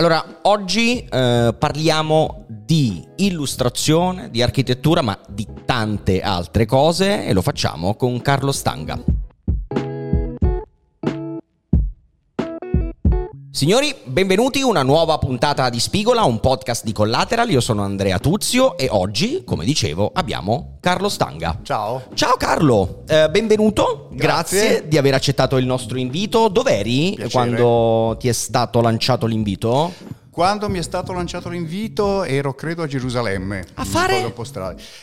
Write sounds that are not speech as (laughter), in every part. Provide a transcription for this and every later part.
Allora, oggi eh, parliamo di illustrazione, di architettura, ma di tante altre cose e lo facciamo con Carlo Stanga. Signori, benvenuti a una nuova puntata di Spigola, un podcast di Collateral. Io sono Andrea Tuzio e oggi, come dicevo, abbiamo Carlo Stanga. Ciao. Ciao Carlo, eh, benvenuto. Grazie. Grazie. di aver accettato il nostro invito. Dov'eri Piacere. quando ti è stato lanciato l'invito? Quando mi è stato lanciato l'invito ero credo a Gerusalemme. A fare?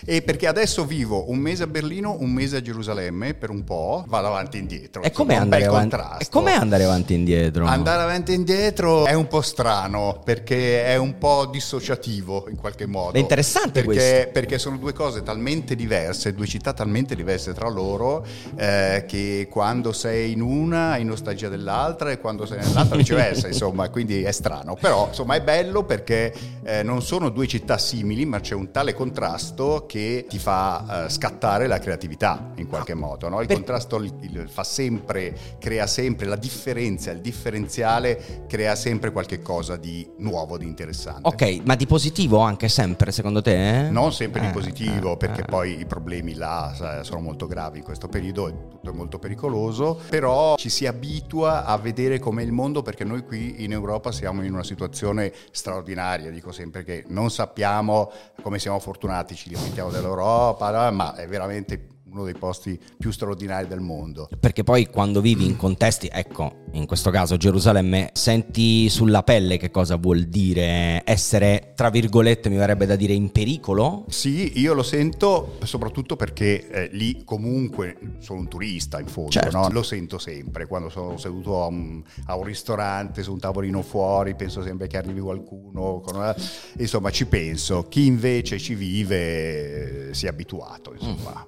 E perché adesso vivo un mese a Berlino, un mese a Gerusalemme per un po', vado avanti e indietro. E com'è andare avanti? E com'è andare avanti e indietro? Andare avanti e indietro è un po' strano perché è un po' dissociativo in qualche modo. È interessante perché, questo. perché sono due cose talmente diverse, due città talmente diverse tra loro eh, che quando sei in una hai nostalgia dell'altra e quando sei nell'altra (laughs) viceversa, insomma, quindi è strano. Però insomma è bello perché eh, non sono due città simili ma c'è un tale contrasto che ti fa eh, scattare la creatività in qualche modo. no? Il contrasto il- fa sempre, crea sempre la differenza, il differenziale crea sempre qualche cosa di nuovo, di interessante. Ok, ma di positivo anche sempre secondo te? eh? Non sempre di Eh, positivo, eh, perché eh. poi i problemi là sono molto gravi in questo periodo, è tutto è molto pericoloso, però ci si abitua a vedere com'è il mondo perché noi qui in Europa siamo in una situazione straordinaria, dico sempre che non sappiamo come siamo fortunati, ci lamentiamo dell'Europa, ma è veramente uno dei posti più straordinari del mondo. Perché poi quando vivi in contesti, ecco, in questo caso Gerusalemme, senti sulla pelle che cosa vuol dire essere, tra virgolette, mi verrebbe da dire, in pericolo? Sì, io lo sento soprattutto perché eh, lì comunque sono un turista in fondo, Certo. no? lo sento sempre quando sono seduto a un, a un ristorante, su un tavolino fuori, penso sempre che arrivi qualcuno, una- insomma ci penso, chi invece ci vive eh, si è abituato, insomma.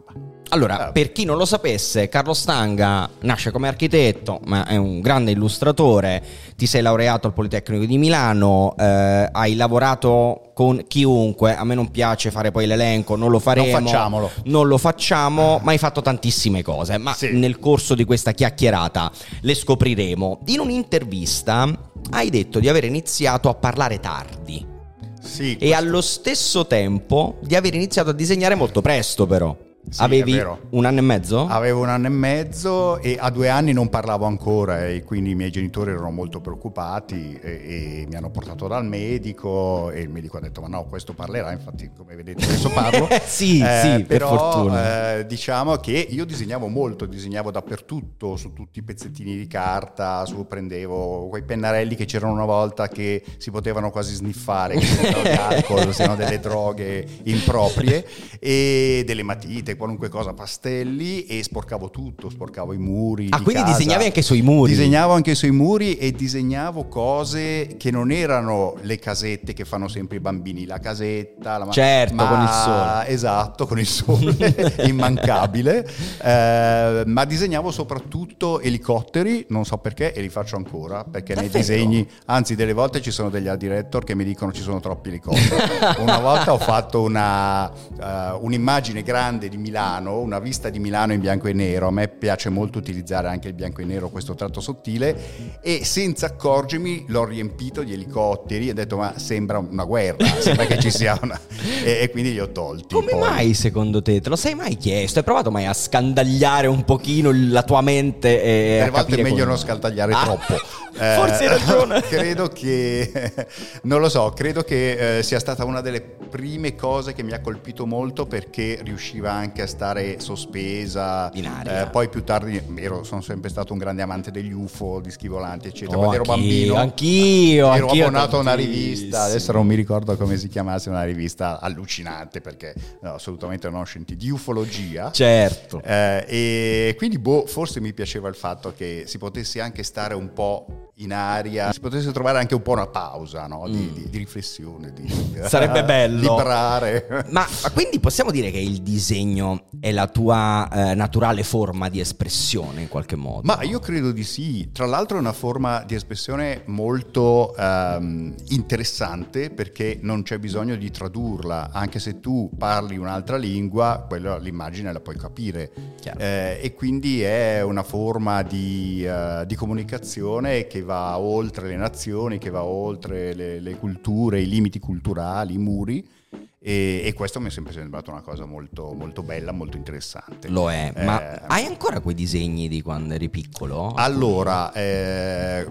Allora, Ah. per chi non lo sapesse, Carlo Stanga nasce come architetto, ma è un grande illustratore, ti sei laureato al Politecnico di Milano, eh, hai lavorato con chiunque, a me non piace fare poi l'elenco, non lo faremo. Non facciamolo. Non lo facciamo, ma hai fatto tantissime cose, ma Sì. nel corso di questa chiacchierata le scopriremo. In un'intervista hai detto di aver iniziato a parlare tardi Sì, e allo stesso tempo di aver iniziato a disegnare molto presto però. Sì, Avevi un anno e mezzo? Avevo un anno e mezzo e a due anni non parlavo ancora e quindi i miei genitori erano molto preoccupati e, e mi hanno portato dal medico e il medico ha detto ma no questo parlerà infatti come vedete adesso parlo (laughs) Sì, Eh, sì, per però fortuna. eh, diciamo che io disegnavo molto disegnavo dappertutto su tutti i pezzettini di carta su, prendevo quei pennarelli che c'erano una volta che si potevano quasi sniffare che c'erano di (laughs) alcol siano delle droghe improprie e delle matite qualunque cosa pastelli e sporcavo tutto sporcavo i muri Ah, di quindi casa. disegnavi anche sui muri? disegnavo anche sui muri e disegnavo cose che non erano le casette che fanno sempre i bambini la casetta la ma- Certo, ma- con il sole. esatto con il sole (laughs) immancabile Eh, ma disegnavo soprattutto elicotteri non so perché e li faccio ancora perché nei Davvero? disegni anzi delle volte ci sono degli art director che mi dicono ci sono troppi elicotteri una volta ho fatto una, eh, un'immagine grande di Milano una vista di Milano in bianco e nero a me piace molto utilizzare anche il bianco e nero questo tratto sottile e senza accorgermi l'ho riempito di elicotteri e ho detto ma sembra una guerra sembra che ci sia una (laughs) e, e quindi li ho tolti Come poi. mai secondo te? Te lo sei mai chiesto? Hai provato mai a scandagliare un pochino la tua mente e a volte è meglio come- non scaldagliare Ah, troppo. (laughs) Forse hai Eh, ragione. (laughs) credo che, non lo so, credo che eh, sia stata una delle prime cose che mi ha colpito molto perché riusciva anche a stare sospesa. In aria. Eh, poi più tardi ero, sono sempre stato un grande amante degli UFO, dischi volanti, eccetera. Oh, Quando ero anch'io, bambino, anch'io, ero anch'io abbonato a una rivista. Adesso non mi ricordo come si chiamasse, una rivista allucinante perché no, assolutamente non scientifica, di ufologia. Certo. Eh, e quindi boh, forse mi piaceva il fatto che si potesse anche stare un po' in aria, si potesse trovare anche un po' una pausa no? di, di- di riflessione, di, Mm. (laughs) Sarebbe bello. Librare. Ma, quindi possiamo dire che il disegno è la tua eh, naturale forma di espressione in qualche modo? Ma io credo di sì, tra l'altro è una forma di espressione molto ehm, interessante perché non c'è bisogno di tradurla, anche se tu parli un'altra lingua, quella, l'immagine la puoi capire. Eh, e quindi è una forma di, eh, di comunicazione che va oltre le nazioni, che va oltre le, le culture, i limiti culturali, i muri. E, e, questo mi è sempre sembrato una cosa molto, molto bella, molto interessante. Lo è, eh, ma hai ancora quei disegni di quando eri piccolo? Allora, eh,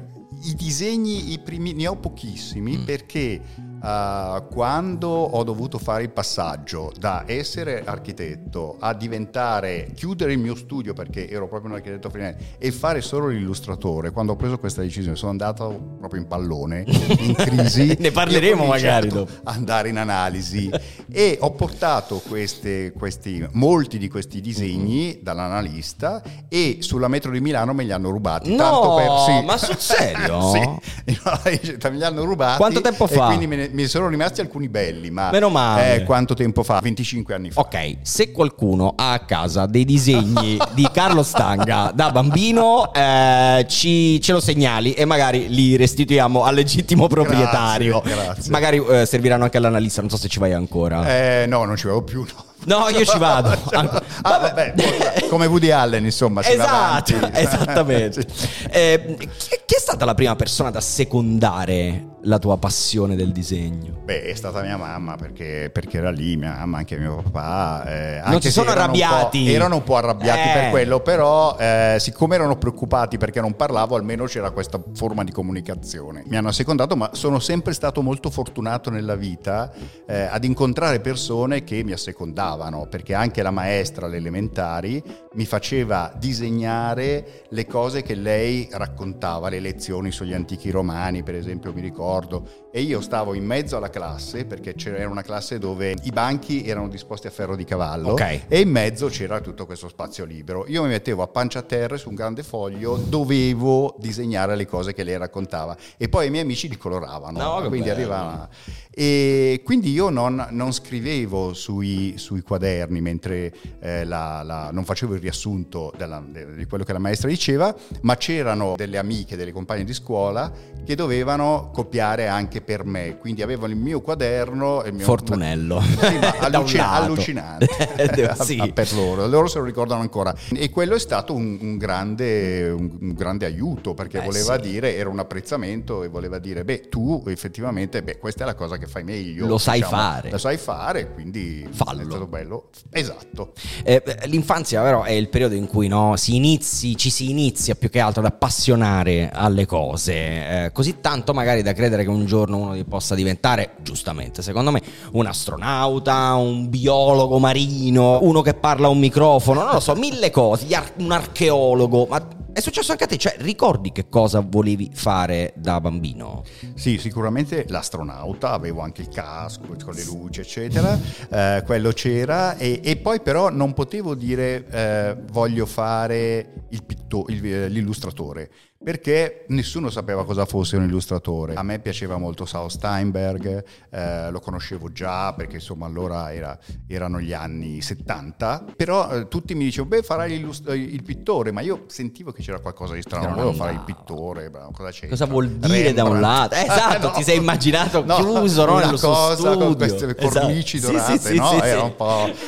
i disegni, i primi, ne ho pochissimi mm. perché Uh, quando ho dovuto fare il passaggio da essere architetto a diventare, chiudere il mio studio perché ero proprio un architetto freelance e fare solo l'illustratore, quando ho preso questa decisione sono andato proprio in pallone, in crisi. (laughs) ne parleremo magari dopo. Andare in analisi e ho portato queste, questi, molti di questi disegni mm-hmm. dall'analista e sulla metro di Milano me li hanno rubati. No, per, sì. ma sul serio? (laughs) sì, (laughs) me li hanno rubati. Quanto tempo fa? quindi me ne, mi sono rimasti alcuni belli, ma Meno male. Eh, quanto tempo fa? 25 anni fa. Ok, se qualcuno ha a casa dei disegni (laughs) di Carlo Stanga da bambino, eh, ci, ce lo segnali e magari li restituiamo al legittimo proprietario. Grazie, grazie. Magari eh, serviranno anche all'analista, non so se ci vai ancora. Eh, no, non ci vado più. No. No, io ci vado. (laughs) ah, vabbè, come Woody Allen, insomma. esatto, (laughs) esattamente. eh, chi, chi, è stata la prima persona da secondare la tua passione del disegno? Beh, è stata mia mamma perché, perché era lì, mia mamma, anche mio papà. Eh, non si sono erano arrabbiati. Un erano un po' arrabbiati eh. per quello, però eh, siccome erano preoccupati perché non parlavo, almeno c'era questa forma di comunicazione. Mi hanno secondato, ma sono sempre stato molto fortunato nella vita eh, ad incontrare persone che mi assecondavano, perché anche la maestra alle elementari mi faceva disegnare le cose che lei raccontava, le lezioni sugli antichi romani, per esempio, mi ricordo e io stavo in mezzo alla classe perché c'era una classe dove i banchi erano disposti a ferro di cavallo okay. e in mezzo c'era tutto questo spazio libero. Io mi mettevo a pancia a terra su un grande foglio, dovevo disegnare le cose che lei raccontava e poi i miei amici li coloravano. No, quindi arrivava e quindi io non, non scrivevo sui, sui, quaderni mentre eh, la, la, non facevo il riassunto della, de, di quello che la maestra diceva, ma c'erano delle amiche, delle compagne di scuola che dovevano copiare anche per me. Quindi avevano il mio quaderno. Il mio, Fortunello. (laughs) Sì, (laughs) allucina, allucinante (laughs) sì. per loro, loro se lo ricordano ancora. E quello è stato un, un, grande, un, un grande, aiuto perché eh, voleva sì. dire, era un apprezzamento e voleva dire, beh, tu effettivamente, beh, questa è la cosa che fai meglio. Lo sai diciamo, fare. Lo sai fare, quindi Fallo. è stato bello. Esatto. Eh, l'infanzia però è il periodo in cui no, si inizi, ci si inizia più che altro ad appassionare alle cose, eh, così tanto magari da credere che un giorno uno possa diventare, giustamente secondo me, un astronauta, un biologo marino, uno che parla a un microfono, non lo so, mille cose, un archeologo, ma è successo anche a te, cioè ricordi che cosa volevi fare da bambino? Sì, sicuramente l'astronauta, avevo anche il casco con le luci, eccetera, (laughs) eh, quello c'era e, e, poi però non potevo dire eh, voglio fare il pitto, il, l'illustratore perché nessuno sapeva cosa fosse un illustratore. A me piaceva molto Saul Steinberg, eh, lo conoscevo già perché insomma allora era, erano gli anni 70, però eh, tutti mi dicevano, beh farai il pittore, ma io sentivo che c'era qualcosa di strano, non volevo fare il pittore, cosa c'è? Cosa vuol dire Rembrandt. da un lato? Eh, esatto, no, (laughs) ti sei immaginato no, chiuso no, nello cosa studio. con queste cornici esatto. dorate, sì, sì, no? Sì, era, un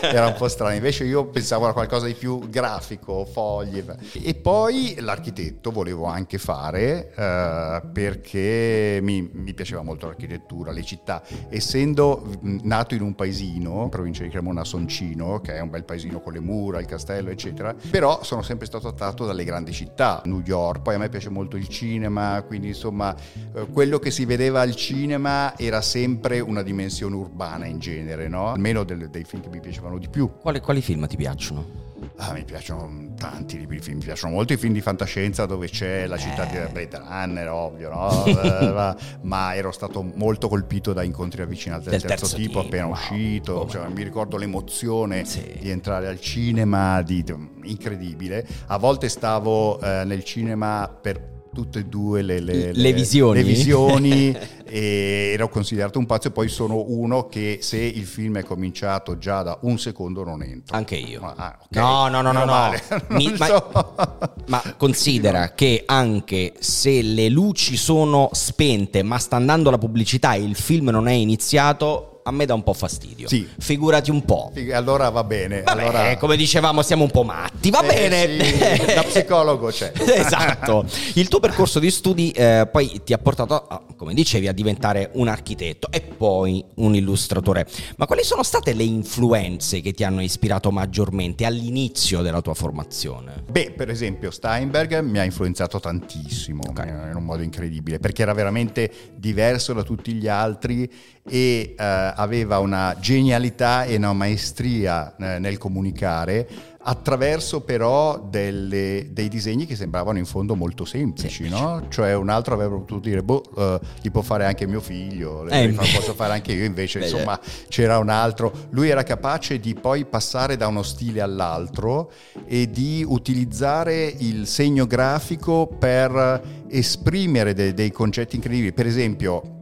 era, un po', strano, invece io pensavo a qualcosa di più grafico, foglie. E poi l'architetto volevo anche anche fare eh, perché mi, mi, piaceva molto l'architettura, le città. Essendo nato in un paesino, in provincia di Cremona Soncino, che è un bel paesino con le mura, il castello, eccetera, però sono sempre stato attratto dalle grandi città, New York, poi a me piace molto il cinema, quindi insomma eh, quello che si vedeva al cinema era sempre una dimensione urbana in genere, no? almeno del, dei film che mi piacevano di più. Quali, quali film ti piacciono? Ah, mi piacciono tanti di film, mi piacciono molto i film di fantascienza dove c'è la città eh. di Blade Runner, ovvio, no? Eh, (laughs) ma ero stato molto colpito da incontri avvicinati del, del terzo, terzo, tipo, appena wow. uscito, cioè, mi ricordo l'emozione sì. di entrare al cinema, di, incredibile. A volte stavo eh, nel cinema per tutte e due le, le, le visioni, le visioni (laughs) e ero considerato un pazzo e poi sono uno che se il film è cominciato già da un secondo non entro. Anche io. Ah, okay. No, no, no, no, no. Mi, (laughs) so. ma, ma, (laughs) considera che anche se le luci sono spente ma sta andando la pubblicità e il film non è iniziato, questo a me dà un po' fastidio. Sì. Figurati un po'. Allora va bene. Vabbè, allora... come dicevamo, siamo un po' matti. Va Eh, bene. sì, da psicologo c'è. (laughs) esatto. Il tuo percorso di studi eh, poi ti ha portato, a, come dicevi, a diventare un architetto e poi un illustratore. Ma quali sono state le influenze che ti hanno ispirato maggiormente all'inizio della tua formazione? Beh, per esempio, Steinberg mi ha influenzato tantissimo Ok. eh, in un modo incredibile perché era veramente diverso da tutti gli altri e eh, aveva una genialità e una maestria eh, nel comunicare attraverso però delle- dei disegni che sembravano in fondo molto semplici, Semplici. no? Cioè un altro avrebbe potuto dire, boh, eh, li può fare anche mio figlio, Eh, lo posso fare anche io, invece Vedi. insomma c'era un altro, lui era capace di poi passare da uno stile all'altro e di utilizzare il segno grafico per esprimere de- dei concetti incredibili. Per esempio,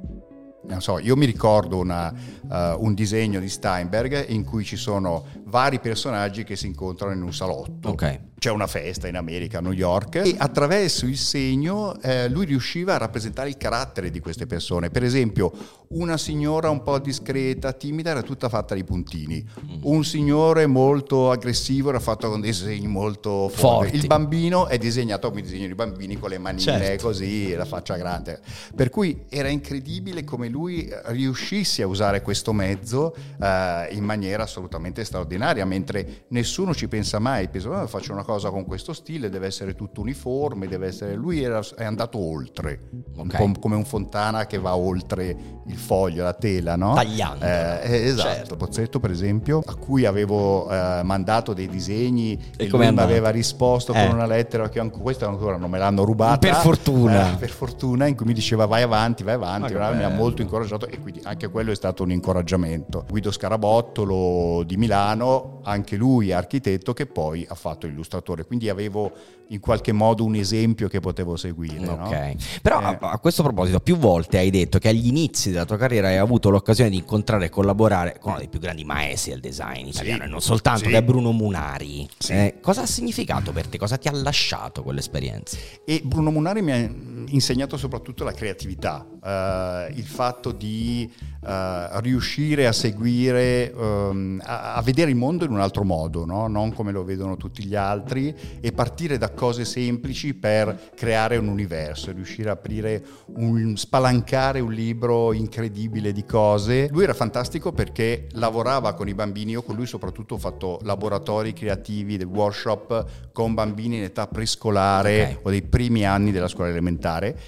non so, io mi ricordo una, eh, un disegno di Steinberg in cui ci sono vari personaggi che si incontrano in un salotto. Ok. C'è una festa in America, a New York, e attraverso il segno eh, lui riusciva a rappresentare il carattere di queste persone. Per esempio, una signora un po' discreta, timida, era tutta fatta di puntini. Un signore molto aggressivo era fatto con dei segni molto forti. Forti. Il bambino è disegnato come disegno di bambini con le manine Certo. così la faccia grande. Per cui era incredibile come lui riuscisse a usare questo mezzo eh, in maniera assolutamente straordinaria, mentre nessuno ci pensa mai, pensa, "Ah, faccio una cosa con questo stile, deve essere tutto uniforme, deve essere... Lui era- è andato oltre, un Ok. po' come un fontana che va oltre il foglio, la tela, no? Tagliando. Eh, eh, esatto, Certo. Pozzetto per esempio, a cui avevo eh, mandato dei disegni E e, lui mi aveva risposto Eh. con una lettera che anche questa ancora non me l'hanno rubata. Per fortuna. Eh, per fortuna, in cui mi diceva vai avanti, vai avanti, Ma che mi ha molto incoraggiato e quindi anche quello è stato un incoraggiamento. Guido Scarabottolo di Milano, anche lui architetto che poi ha fatto illustratore, quindi avevo in qualche modo un esempio che potevo seguire. no? Ok, però a, Eh. a questo proposito più volte hai detto che agli inizi della tua carriera hai avuto l'occasione di incontrare e collaborare con uno dei più grandi maestri del design italiano e non soltanto, Sì. che è Bruno Munari. Sì. Eh, cosa ha significato per te? Cosa ti ha lasciato quell'esperienza? E Bruno Munari mi ha insegnato soprattutto la creatività, eh, il fatto di eh, riuscire a seguire, ehm, a, a vedere il mondo in un altro modo, no? non come lo vedono tutti gli altri, e partire da cose semplici per creare un universo, riuscire a aprire un, spalancare un libro incredibile di cose. Lui era fantastico perché lavorava con i bambini, io con lui soprattutto ho fatto laboratori creativi, del workshop con bambini in età prescolare Ok. o dei primi anni della scuola elementare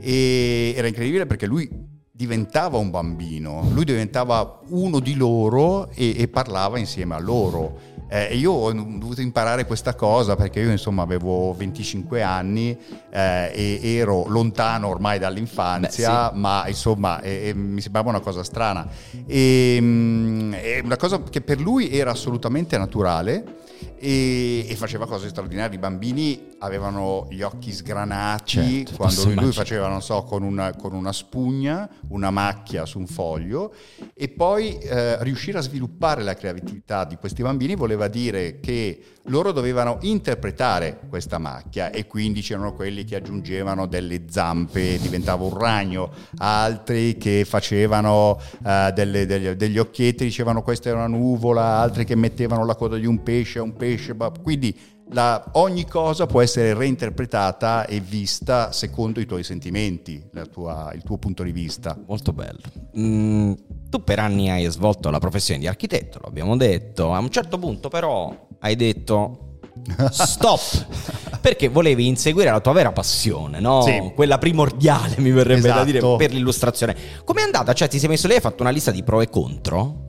e era incredibile perché lui diventava un bambino, lui diventava uno di loro e, e parlava insieme a loro. Eh, io ho dovuto imparare questa cosa perché io insomma avevo 25 anni eh, e ero lontano ormai dall'infanzia, ma insomma e- e mi sembrava una cosa strana. E, mm, è una cosa che per lui era assolutamente naturale e, e faceva cose straordinarie. I bambini avevano gli occhi sgranati Certo, quando lui, lui faceva, non so, con una, con una spugna, una macchia su un foglio. E poi eh, riuscire a sviluppare la creatività di questi bambini voleva dire che loro dovevano interpretare questa macchia e quindi c'erano quelli che aggiungevano delle zampe, diventava un ragno, altri che facevano eh, delle- degli, degli occhietti, dicevano questa è una nuvola, altri che mettevano la coda di un pesce a un pesce, ma- quindi la- ogni cosa può essere reinterpretata e vista secondo i tuoi sentimenti, la tua- il tuo punto di vista. Molto bello. Mm, tu per anni hai svolto la professione di architetto, lo abbiamo detto. A un certo punto però hai detto stop (laughs) perché volevi inseguire la tua vera passione, no? Sì. Quella primordiale, mi verrebbe da dire, Esatto. per l'illustrazione. Com'è andata? Cioè, ti sei messo lì e hai fatto una lista di pro e contro?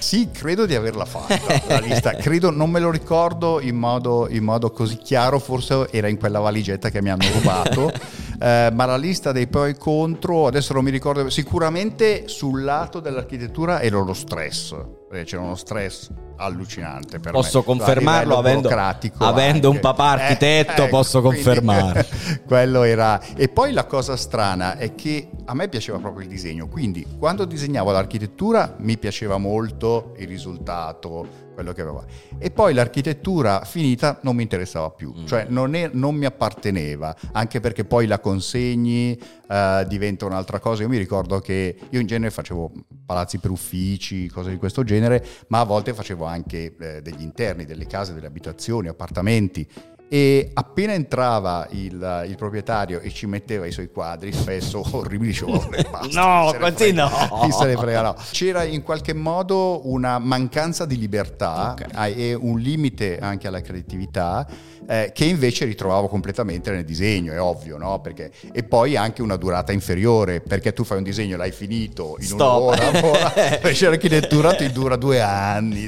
Sì, credo di averla fatta la lista. (laughs) Credo, non me lo ricordo in modo, in modo così chiaro, forse era in quella valigetta che mi hanno rubato. (laughs) eh, ma la lista dei pro e contro, adesso non mi ricordo. Sicuramente sul lato dell'architettura era lo stress. perché C'era uno stress allucinante per Posso me. confermarlo, A livello avendo- avendo un papà architetto, posso quindi- confermare. (laughs) quello era. E poi la cosa strana è che a me piaceva proprio il disegno, quindi quando disegnavo l'architettura mi piaceva molto il risultato, quello che aveva. E poi l'architettura finita non mi interessava più, Mm. cioè non, è- non mi apparteneva, anche perché poi la consegni uh, diventa un'altra cosa. Io mi ricordo che io in genere facevo palazzi per uffici, cose di questo genere, ma a volte facevo anche eh, degli interni, delle case, delle abitazioni, appartamenti e appena entrava il, il, proprietario e ci metteva i suoi quadri, spesso orribili, (laughs) basta, no, così no. Chi se ne frega, no. C'era in qualche modo una mancanza di libertà okay. e un limite anche alla creatività eh, che invece ritrovavo completamente nel disegno, è ovvio, no? Perché, e poi anche una durata inferiore, perché tu fai un disegno, l'hai finito in Stop. un'ora, (laughs) invece l'architettura ti dura due anni.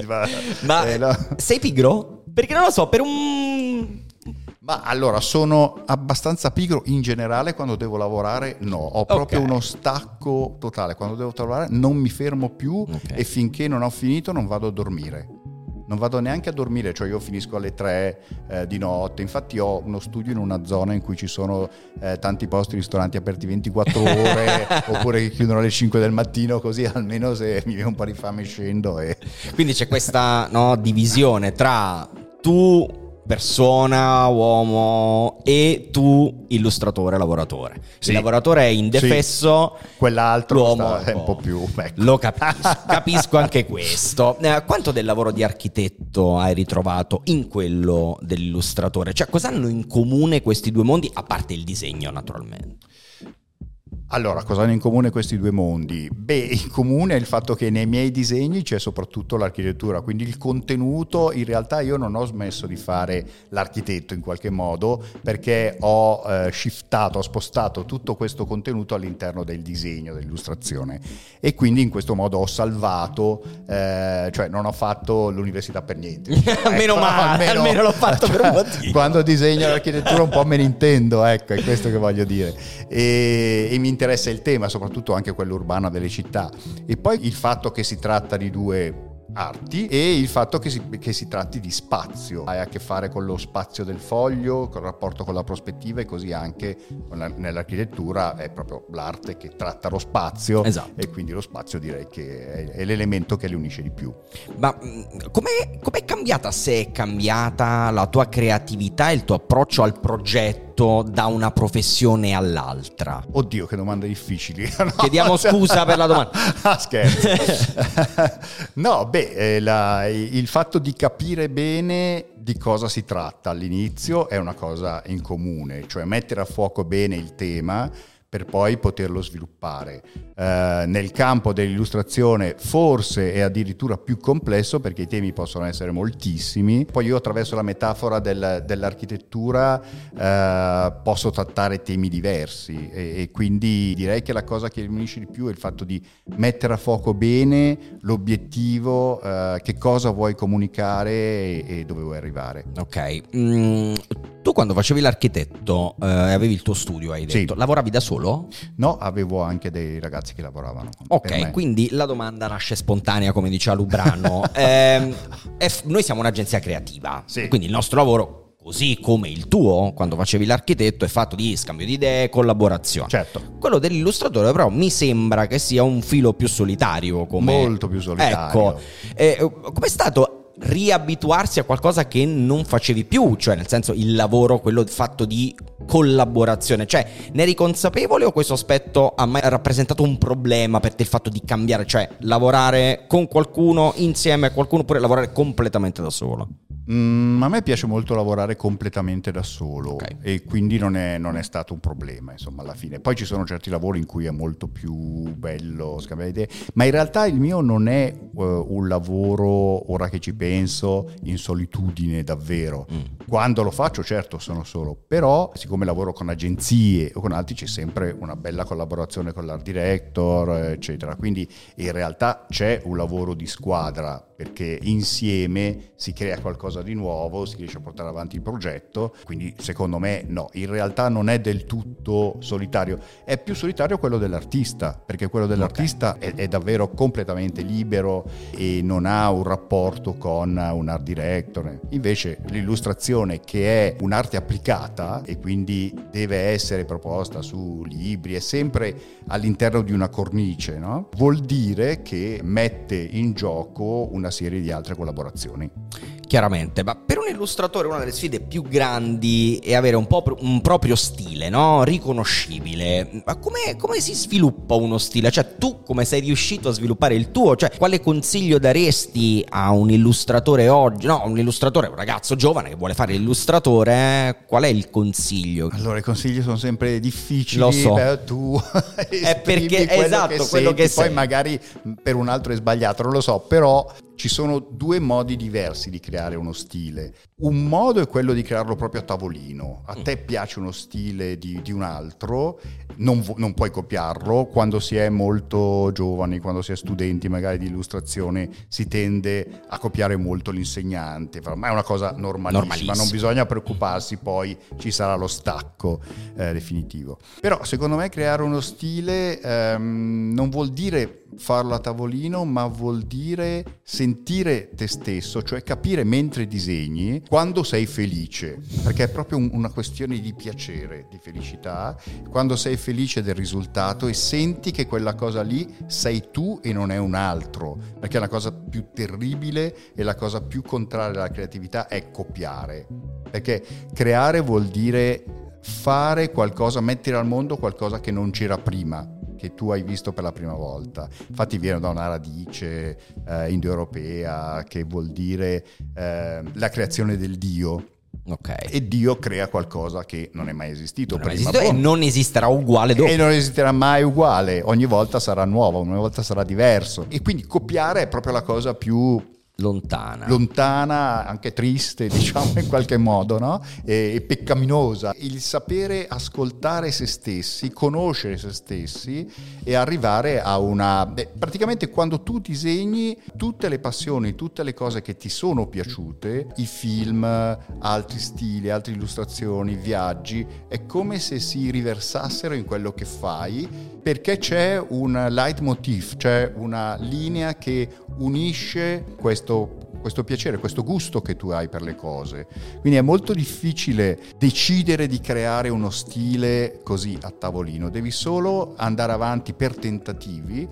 Ma eh, no? sei pigro? Perché non lo so, per un ma allora sono abbastanza pigro in generale quando devo lavorare, no, ho proprio okay. uno stacco totale, quando devo lavorare non mi fermo più okay. e finché non ho finito non vado a dormire. Non vado neanche a dormire, cioè io finisco alle 3 eh, di notte, infatti ho uno studio in una zona in cui ci sono eh, tanti posti, ristoranti aperti 24 (laughs) ore oppure che chiudono alle 5 del mattino così almeno se mi viene un po' di fame scendo. E... Quindi c'è questa no, divisione tra tu persona, uomo e tu illustratore, lavoratore. Sì. Il lavoratore è indefesso, sì. quell'altro l'uomo è un po' più... Ecco. Lo capisco, capisco anche questo. Eh, quanto del lavoro di architetto hai ritrovato in quello dell'illustratore? Cioè cosa hanno in comune questi due mondi, a parte il disegno naturalmente? Allora, cosa hanno in comune questi due mondi? Beh, in comune è il fatto che nei miei disegni c'è soprattutto l'architettura, quindi il contenuto, in realtà io non ho smesso di fare l'architetto in qualche modo perché ho eh, shiftato, ho spostato tutto questo contenuto all'interno del disegno, dell'illustrazione e quindi in questo modo ho salvato, eh, cioè non ho fatto l'università per niente. (laughs) Meno ecco, male, almeno, almeno, l'ho fatto cioè, per un (laughs) motivo. Quando disegno l'architettura un po' me ne intendo, ecco, è questo che voglio dire. E, e mi interessa il tema, soprattutto anche quello urbano delle città. E poi il fatto che si tratta di due arti e il fatto che si, che si, tratti di spazio. Hai a che fare con lo spazio del foglio, con il rapporto con la prospettiva e così anche la, nell'architettura è proprio l'arte che tratta lo spazio esatto. e quindi lo spazio direi che è, è l'elemento che li unisce di più. Ma mm, com'è, com'è cambiata, se è cambiata la tua creatività e il tuo approccio al progetto da una professione all'altra? Oddio, che domande difficili. (laughs) no, Chiediamo scusa per la domanda. (laughs) ah, scherzo. (laughs) no, beh, eh, la, il fatto di capire bene di cosa si tratta all'inizio è una cosa in comune, cioè mettere a fuoco bene il tema per poi poterlo sviluppare. Eh, nel campo dell'illustrazione forse è addirittura più complesso perché i temi possono essere moltissimi. Poi io attraverso la metafora del, dell'architettura eh, posso trattare temi diversi e, e, quindi direi che la cosa che mi unisce di più è il fatto di mettere a fuoco bene l'obiettivo, eh, che cosa vuoi comunicare e, e dove vuoi arrivare. Ok. Mm, tu quando facevi l'architetto e eh, avevi il tuo studio, hai detto, sì. lavoravi da solo? No, avevo anche dei ragazzi che lavoravano. Ok, quindi la domanda nasce spontanea, come diceva Lubrano. (laughs) eh, noi siamo un'agenzia creativa, sì. quindi il nostro lavoro così come il tuo quando facevi l'architetto è fatto di scambio di idee, collaborazione. Certo. Quello dell'illustratore però mi sembra che sia un filo più solitario. Come... Molto più solitario. Ecco, eh, com'è stato riabituarsi a qualcosa che non facevi più, cioè nel senso il lavoro, quello fatto di collaborazione, cioè ne eri consapevole o questo aspetto ha mai rappresentato un problema per te il fatto di cambiare, cioè lavorare con qualcuno insieme a qualcuno oppure lavorare completamente da solo? Mm, a me piace molto lavorare completamente da solo okay. e quindi non è, non è, stato un problema, insomma, alla fine. Poi ci sono certi lavori in cui è molto più bello scambiare idee, ma in realtà il mio non è uh, un lavoro, ora che ci penso, in solitudine davvero. Mm. Quando lo faccio, certo, sono solo, però siccome lavoro con agenzie o con altri c'è sempre una bella collaborazione con l'art director, eccetera. Quindi in realtà c'è un lavoro di squadra perché insieme si crea qualcosa di nuovo, si riesce a portare avanti il progetto, quindi secondo me no, in realtà non è del tutto solitario, è più solitario quello dell'artista, perché quello dell'artista okay. è, è, davvero completamente libero e non ha un rapporto con un art director, invece l'illustrazione che è un'arte applicata e quindi deve essere proposta su libri, è sempre all'interno di una cornice, no? vuol dire che mette in gioco una serie di altre collaborazioni. chiaramente, ma per un illustratore una delle sfide più grandi è avere un, po' un proprio stile, no? riconoscibile. Ma come, come, si sviluppa uno stile? Cioè tu come sei riuscito a sviluppare il tuo? Cioè quale consiglio daresti a un illustratore oggi? No, un illustratore, un ragazzo giovane che vuole fare l'illustratore, qual è il consiglio? Allora i consigli sono sempre difficili, Lo so. Beh, tu (laughs) è perché quello esatto, che quello senti, che poi sei. magari per un altro è sbagliato, non lo so, però ci sono due modi diversi di creare uno stile. Un modo è quello di crearlo proprio a tavolino. A te piace uno stile di, di un altro, non, non, puoi copiarlo. Quando si è molto giovani, quando si è studenti magari di illustrazione, si tende a copiare molto l'insegnante, ma è una cosa normalissima, Normalissimo. non bisogna preoccuparsi, poi ci sarà lo stacco eh, definitivo. Però secondo me creare uno stile ehm, non vuol dire farlo a tavolino, ma vuol dire sentire te stesso, cioè capire mentre disegni quando sei felice, perché è proprio un, una questione di piacere, di felicità, quando sei felice del risultato e senti che quella cosa lì sei tu e non è un altro, perché la cosa più terribile e la cosa più contraria alla creatività è copiare, perché creare vuol dire fare qualcosa, mettere al mondo qualcosa che non c'era prima che tu hai visto per la prima volta. Infatti viene da una radice eh, indoeuropea che vuol dire eh, la creazione del Dio. Ok. E Dio crea qualcosa che non è mai esistito Non prima. esistito e non esisterà uguale dopo. E non esisterà mai uguale, ogni volta sarà nuovo, ogni volta sarà diverso. E quindi copiare è proprio la cosa più lontana. lontana, anche triste, (laughs) diciamo in qualche modo, no? e, e, peccaminosa. Il sapere ascoltare se stessi, conoscere se stessi e arrivare a una... Beh, praticamente quando tu disegni tutte le passioni, tutte le cose che ti sono piaciute, i film, altri stili, altre illustrazioni, viaggi, è come se si riversassero in quello che fai perché c'è un leitmotiv, c'è una linea che unisce questo, questo, piacere, questo gusto che tu hai per le cose. Quindi è molto difficile decidere di creare uno stile così a tavolino, devi solo andare avanti per tentativi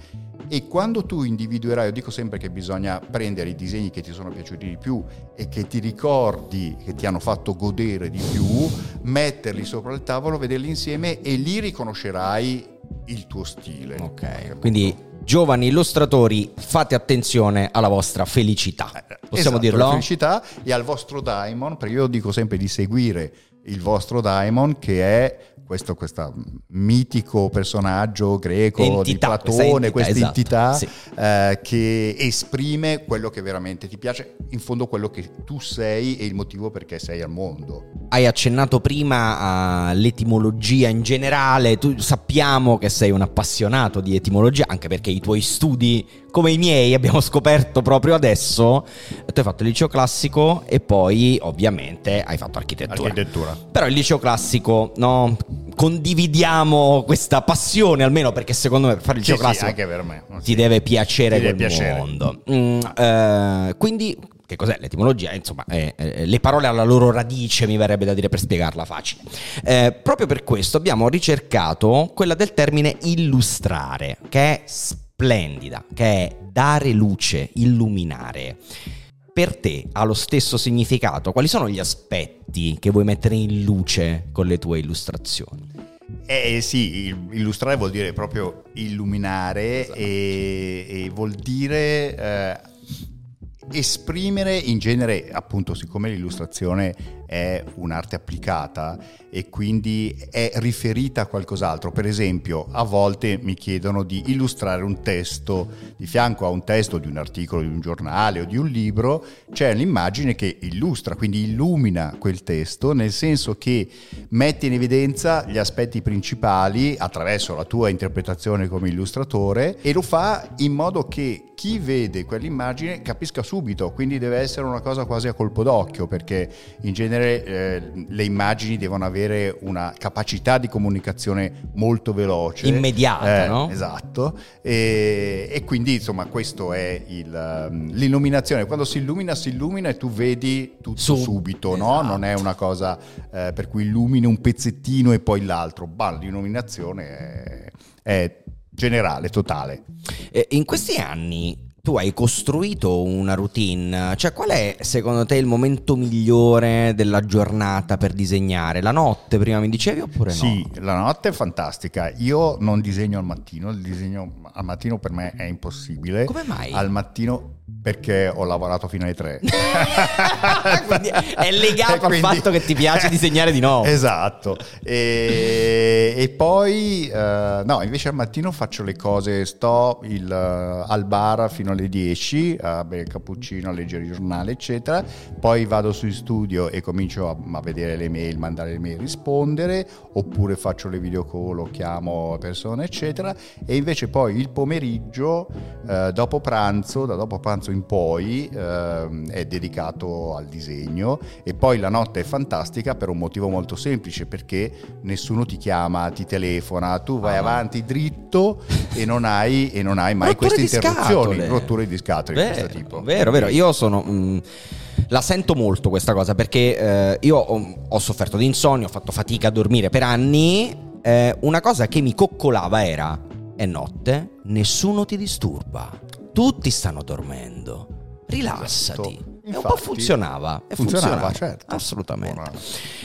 e quando tu individuerai, io dico sempre che bisogna prendere i disegni che ti sono piaciuti di più e che ti ricordi che ti hanno fatto godere di più, metterli sopra il tavolo, vederli insieme e lì riconoscerai il tuo stile. Ok, quindi giovani illustratori, fate attenzione alla vostra felicità. Possiamo esatto, dirlo? Alla felicità e al vostro daimon, perché io dico sempre di seguire il vostro daimon che è questo, questo mitico personaggio greco entità, di Platone, questa entità, esatto, sì. eh, che esprime quello che veramente ti piace, in fondo quello che tu sei e il motivo perché sei al mondo. Hai accennato prima all'etimologia in generale, tu sappiamo che sei un appassionato di etimologia, anche perché i tuoi studi, come i miei, abbiamo scoperto proprio adesso, tu hai fatto il liceo classico e poi ovviamente hai fatto architettura. architettura. Però il liceo classico, no, condividiamo questa passione almeno perché secondo me per fare il liceo sì, classico sì, anche per me. ti deve piacere Ti quel deve piacere. mondo. Mm, eh, quindi che cos'è l'etimologia? Insomma, eh, eh, le parole alla loro radice mi verrebbe da dire per spiegarla facile. Eh, proprio per questo abbiamo ricercato quella del termine illustrare, che è splendida, che è dare luce, illuminare. Per te ha lo stesso significato? Quali sono gli aspetti che vuoi mettere in luce con le tue illustrazioni? Eh sì, illustrare vuol dire proprio illuminare esatto. e, e, vuol dire eh, esprimere in genere, appunto, siccome l'illustrazione è un'arte applicata e quindi è riferita a qualcos'altro. Per esempio, a volte mi chiedono di illustrare un testo, di fianco a un testo di un articolo di un giornale o di un libro, c'è l'immagine che illustra, quindi illumina quel testo, nel senso che mette in evidenza gli aspetti principali attraverso la tua interpretazione come illustratore e lo fa in modo che chi vede quell'immagine capisca subito, quindi deve essere una cosa quasi a colpo d'occhio, perché in genere eh, le immagini devono avere una capacità di comunicazione molto veloce. Immediata, eh, no? Esatto. E, e, quindi insomma questo è il, um, l'illuminazione. Quando si illumina, si illumina e tu vedi tutto Su, subito, esatto. no? Non è una cosa eh, per cui illumini un pezzettino e poi l'altro. Bah, l'illuminazione è, è generale, totale. Eh, in questi anni tu hai costruito una routine, cioè qual è secondo te il momento migliore della giornata per disegnare? La notte, prima mi dicevi oppure no? Sì, la notte è fantastica. Io non disegno al mattino, il disegno al mattino per me è impossibile. Come mai? Al mattino perché ho lavorato fino alle 3. (laughs) è legato quindi, al fatto che ti piace (laughs) disegnare di nuovo. Esatto. E, e poi, uh, no, invece al mattino faccio le cose, sto il, uh, al bar fino alle 10 a bere il cappuccino, a leggere il giornale, eccetera. Poi vado su studio e comincio a, a, vedere le mail, mandare le mail, rispondere, oppure faccio le video call chiamo persone, eccetera. E invece poi il pomeriggio, uh, dopo pranzo, da dopo pranzo in poi eh, è dedicato al disegno e poi la notte è fantastica per un motivo molto semplice perché nessuno ti chiama, ti telefona, tu vai ah. avanti dritto e non hai, e non hai mai rotture queste interruzioni, scatole. rotture di scatole vero, di questo tipo. Vero, vero, io sono... Mh, mm, la sento molto questa cosa perché eh, io ho, ho, sofferto di insonnia, ho fatto fatica a dormire per anni. Eh, una cosa che mi coccolava era: è notte, nessuno ti disturba tutti stanno dormendo. Rilassati. Esatto. Infatti, e un po' funzionava. E funzionava, funzionava certo. Assolutamente.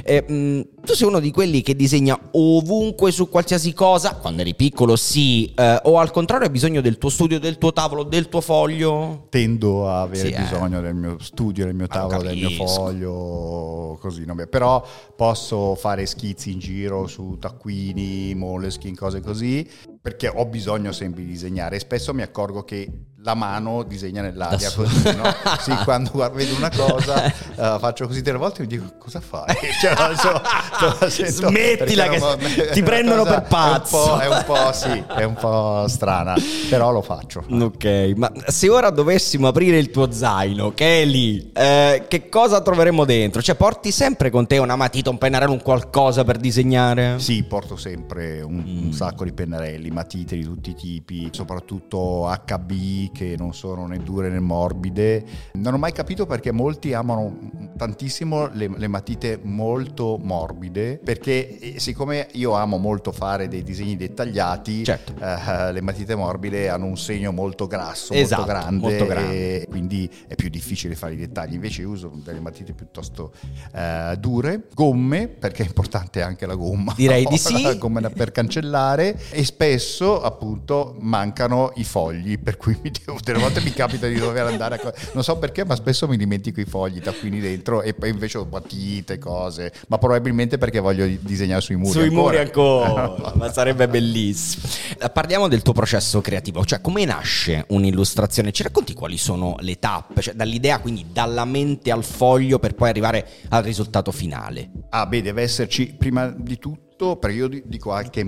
E, mh, mm, tu sei uno di quelli che disegna ovunque su qualsiasi cosa. Quando eri piccolo, sì. Eh, o al contrario, hai bisogno del tuo studio, del tuo tavolo, del tuo foglio? Tendo a avere sì, eh. bisogno eh. del mio studio, del mio tavolo, del mio foglio. Così. No? Però posso fare schizzi in giro su taccuini, moleskin, cose così. Perché ho bisogno sempre di disegnare. E spesso mi accorgo che la mano disegna nell'aria così, no? sì, (laughs) quando vedo una cosa uh, faccio così delle volte e mi dico cosa fai? (laughs) Cioè, so, so, Smettila che non, ti prendono (laughs) per pazzo. È un, è un, po', sì, è un po' strana, però lo faccio. Ok, ma se ora dovessimo aprire il tuo zaino, che è lì, eh, che cosa troveremo dentro? Cioè porti sempre con te una matita, un pennarello, un qualcosa per disegnare? Sì, porto sempre un, mm. un sacco di pennarelli, matite di tutti i tipi, soprattutto HB che non sono né dure né morbide. Non ho mai capito perché molti amano tantissimo le, le matite molto morbide, perché eh, siccome io amo molto fare dei disegni dettagliati, certo. eh, le matite morbide hanno un segno molto grasso, esatto, molto grande, molto grande. Quindi è più difficile fare i dettagli. Invece io uso delle matite piuttosto eh, dure, gomme, perché è importante anche la gomma. Direi no? (laughs) di sì. Gomma per cancellare e spesso appunto mancano i fogli, per cui mi devo delle volte mi capita di dover andare a... Non so perché, ma spesso mi dimentico i fogli, taccuini dentro e poi invece ho matite, cose. Ma probabilmente perché voglio disegnare sui muri. Sui ancora. muri ancora, (laughs) ma sarebbe bellissimo. Eh, parliamo del tuo processo creativo, cioè come nasce un'illustrazione? Ci racconti quali sono le tappe? Cioè dall'idea, quindi dalla mente al foglio per poi arrivare al risultato finale. Ah beh, deve esserci prima di tutto, perché io dico anche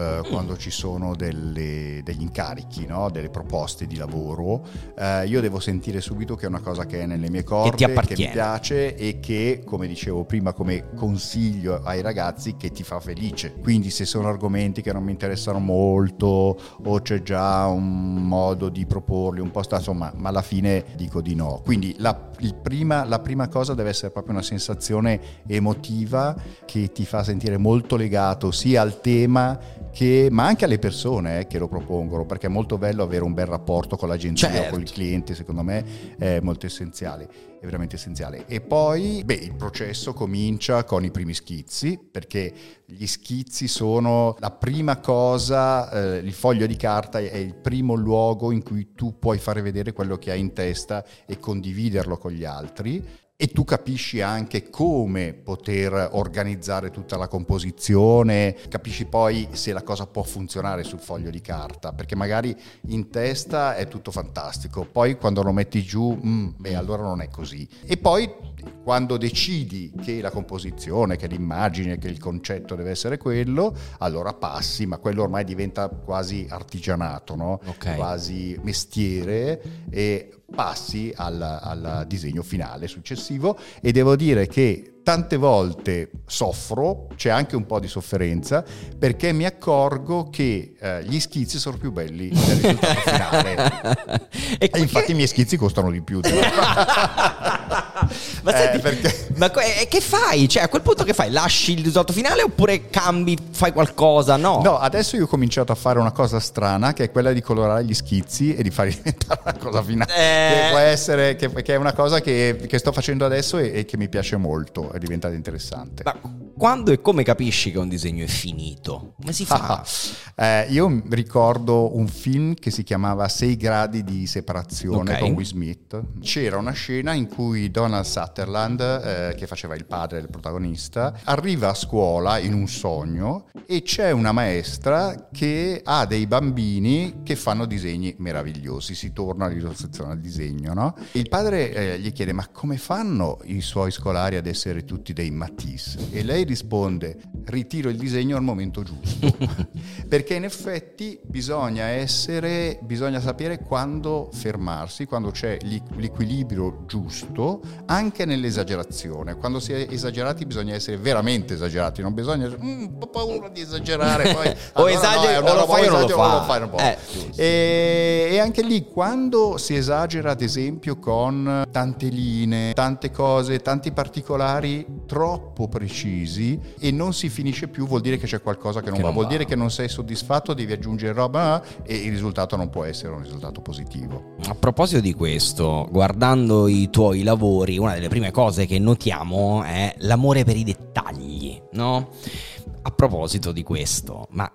eh, quando ci sono delle, degli incarichi, no? delle proposte di lavoro, eh, io devo sentire subito che è una cosa che è nelle mie corde, che, che, mi piace e che, come dicevo prima, come consiglio ai ragazzi, che ti fa felice. Quindi se sono argomenti che non mi interessano molto o c'è già un modo di proporli un po' sta, insomma, ma alla fine dico di no. Quindi la, prima, la prima cosa deve essere proprio una sensazione emotiva che ti fa sentire molto legato sia al tema che, ma anche alle persone eh, che lo propongono, perché è molto bello avere un bel rapporto con l'agenzia certo. con il cliente, secondo me è molto essenziale, è veramente essenziale. E poi, beh, il processo comincia con i primi schizzi, perché gli schizzi sono la prima cosa, eh, il foglio di carta è il primo luogo in cui tu puoi fare vedere quello che hai in testa e condividerlo con gli altri e tu capisci anche come poter organizzare tutta la composizione, capisci poi se la cosa può funzionare sul foglio di carta, perché magari in testa è tutto fantastico, poi quando lo metti giù, mm, beh allora non è così. E poi quando decidi che la composizione, che l'immagine, che il concetto deve essere quello, allora passi, ma quello ormai diventa quasi artigianato, no? okay. quasi mestiere e passi al, al disegno finale successivo e devo dire che tante volte soffro, c'è anche un po' di sofferenza, perché mi accorgo che eh, gli schizzi sono più belli del risultato (laughs) finale. e, e infatti i miei schizzi costano di più. (laughs) (laughs) ma, senti, eh, perché... ma che fai? Cioè, a quel punto che fai? Lasci il risultato finale oppure cambi, fai qualcosa? No. No, adesso io ho cominciato a fare una cosa strana che è quella di colorare gli schizzi e di far (laughs) diventare una cosa finale. Eh... Che può essere, che, che, è una cosa che, che sto facendo adesso e, e, che mi piace molto, è diventata interessante. Ma quando e come capisci che un disegno è finito? Come si fa? (laughs) eh, io ricordo un film che si chiamava Sei gradi di separazione okay. con Will Smith. C'era una scena in cui Donald Sutherland, eh, che faceva il padre del protagonista, arriva a scuola in un sogno e c'è una maestra che ha dei bambini che fanno disegni meravigliosi. Si torna all'illustrazione al disegno, no? Il padre eh, gli chiede: Ma come fanno i suoi scolari ad essere tutti dei Matisse? E lei risponde ritiro il disegno al momento giusto, (laughs) perché in effetti bisogna essere, bisogna sapere quando fermarsi, quando c'è l'equilibrio giusto, anche nell'esagerazione. Quando si è esagerati bisogna essere veramente esagerati, non bisogna mm, po' paura di esagerare, poi (laughs) (laughs) o allora esageri no, o lo fai o non lo fai. Eh, e, e anche lì quando si esagera ad esempio con tante linee, tante cose, tanti particolari troppo precisi, così e non si finisce più, vuol dire che c'è qualcosa che non che va, non vuol va. dire che non sei soddisfatto, devi aggiungere roba e il risultato non può essere un risultato positivo. A proposito di questo, guardando i tuoi lavori, una delle prime cose che notiamo è l'amore per i dettagli, no? A proposito di questo, ma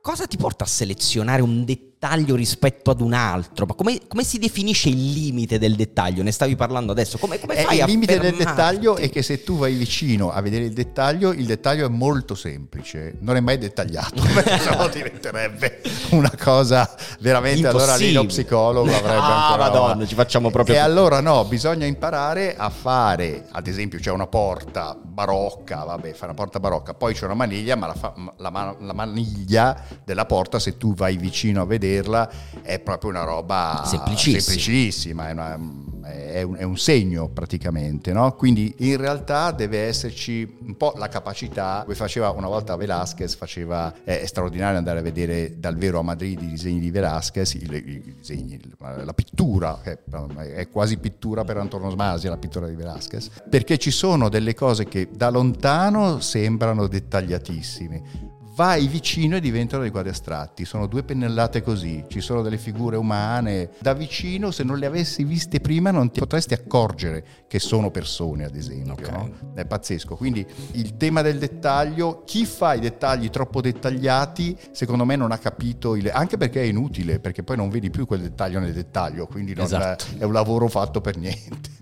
cosa ti porta a selezionare un dettaglio? Dettaglio rispetto ad un altro? Ma come, come, si definisce il limite del dettaglio? Ne stavi parlando adesso. Come, come eh, fai il limite del dettaglio è che se tu vai vicino a vedere il dettaglio, il dettaglio è molto semplice, non è mai dettagliato, (laughs) perché sennò diventerebbe una cosa veramente. Allora lì lo psicologo avrebbe ah, ancora. Madonna, ci facciamo proprio. E allora no, bisogna imparare a fare, ad esempio, c'è una porta barocca, vabbè, fa una porta barocca, poi c'è una maniglia, ma la, fa, la, la maniglia della porta, se tu vai vicino a vedere vederla è proprio una roba semplicissima, semplicissima è, una, è, un, è, un, segno praticamente, no? quindi in realtà deve esserci un po' la capacità, come faceva una volta Velázquez, faceva, è, straordinario andare a vedere dal vero a Madrid i disegni di Velázquez, i, i disegni, la pittura, è quasi pittura per Antonio Smasi la pittura di Velázquez, perché ci sono delle cose che da lontano sembrano dettagliatissime, vai vicino e diventano dei quadri astratti. Sono due pennellate così, ci sono delle figure umane. Da vicino, se non le avessi viste prima, non ti potresti accorgere che sono persone, ad esempio. Okay. No? È pazzesco. Quindi il tema del dettaglio, chi fa i dettagli troppo dettagliati, secondo me non ha capito, il... anche perché è inutile, perché poi non vedi più quel dettaglio nel dettaglio, quindi esatto. è un lavoro fatto per niente.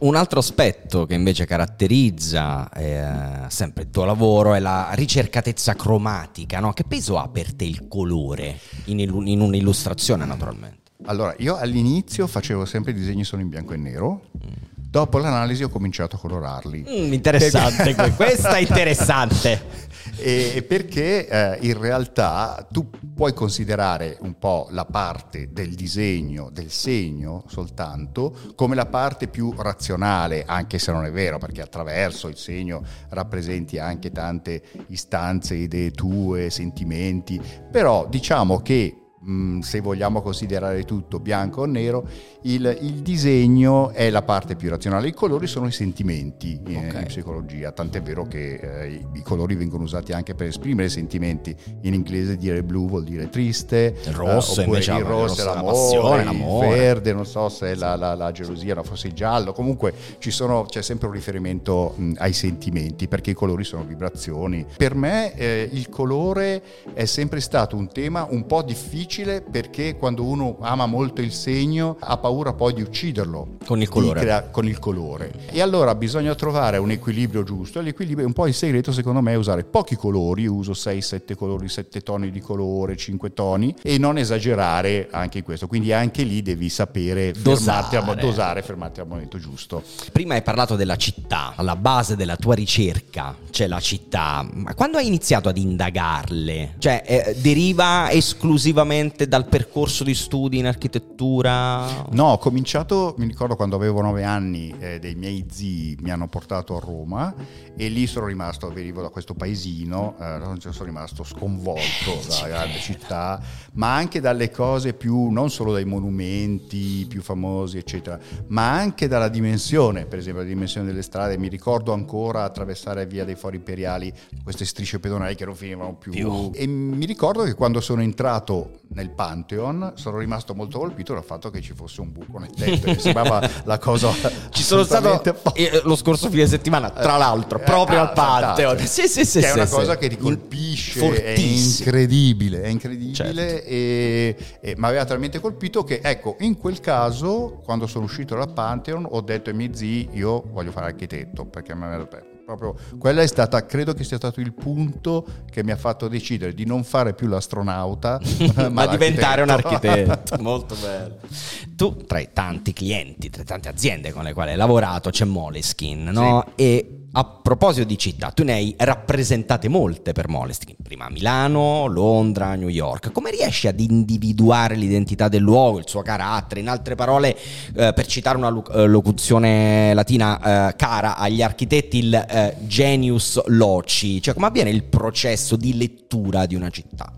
Un altro aspetto che invece caratterizza eh, sempre il tuo lavoro è la ricercatezza cromatica. No? Che peso ha per te il colore in, in un'illustrazione, naturalmente? Allora, io all'inizio facevo sempre i disegni solo in bianco e nero. Mm. Dopo l'analisi ho cominciato a colorarli. Mm, interessante, questa è interessante. (laughs) e perché eh, in realtà tu puoi considerare un po' la parte del disegno, del segno soltanto, come la parte più razionale, anche se non è vero, perché attraverso il segno rappresenti anche tante istanze, idee tue, sentimenti, però diciamo che Mm, se vogliamo considerare tutto bianco o nero, il, il, disegno è la parte più razionale, i colori sono i sentimenti in, okay. in psicologia, tant'è vero che eh, i, colori vengono usati anche per esprimere sentimenti, in inglese dire blu vuol dire triste, il rosso, eh, invece il rosso è l'amore, passione, l'amore, il verde non so se è la, la, la gelosia, no, forse il giallo, comunque sono, c'è sempre un riferimento mh, ai sentimenti perché i colori sono vibrazioni. Per me eh, il colore è sempre stato un tema un po' difficile difficile perché quando uno ama molto il segno ha paura poi di ucciderlo con il colore. Crea- con il colore. E allora bisogna trovare un equilibrio giusto. L'equilibrio, un po' il segreto secondo me è usare pochi colori, uso 6-7 colori, 7 toni di colore, 5 toni e non esagerare anche in questo. Quindi anche lì devi sapere dosare, fermarti, a, dosare, fermarti al momento giusto. Prima hai parlato della città, alla base della tua ricerca c'è la città. Ma quando hai iniziato ad indagarle? Cioè, eh, deriva esclusivamente direttamente dal percorso di studi in architettura? No, ho cominciato, mi ricordo quando avevo nove anni, eh, dei miei zii mi hanno portato a Roma e lì sono rimasto, venivo da questo paesino, eh, sono rimasto sconvolto (laughs) dalla grande città, ma anche dalle cose più, non solo dai monumenti più famosi, eccetera, ma anche dalla dimensione, per esempio la dimensione delle strade. Mi ricordo ancora attraversare via dei fori imperiali queste strisce pedonali che non finivano più. più. E mi ricordo che quando sono entrato nel Pantheon sono rimasto molto colpito dal fatto che ci fosse un buco nel tetto, mi sembrava la cosa... (laughs) Ci sono stato eh, lo scorso fine settimana, tra eh, l'altro, eh, proprio ah, al Pantheon. Sì, sì, sì, che sì, è una sì, cosa sì. che ti colpisce, è incredibile, è incredibile certo. e, e mi aveva talmente colpito che, ecco, in quel caso, quando sono uscito dal Pantheon, ho detto ai miei zii, io voglio fare architetto, perché mi aveva detto proprio quella è stata, credo che sia stato il punto che mi ha fatto decidere di non fare più l'astronauta, (laughs) ma, ma diventare un architetto. (laughs) Molto bello. Tu, tra i tanti clienti, tra le tante aziende con le quali hai lavorato, c'è Moleskin, no? Sì. E a proposito di città, tu ne hai rappresentate molte per Moleskin, prima Milano, Londra, New York. Come riesci ad individuare l'identità del luogo, il suo carattere? In altre parole, eh, per citare una eh, locuzione latina eh, cara agli architetti, il eh, genius loci, cioè come avviene il processo di lettura di una città?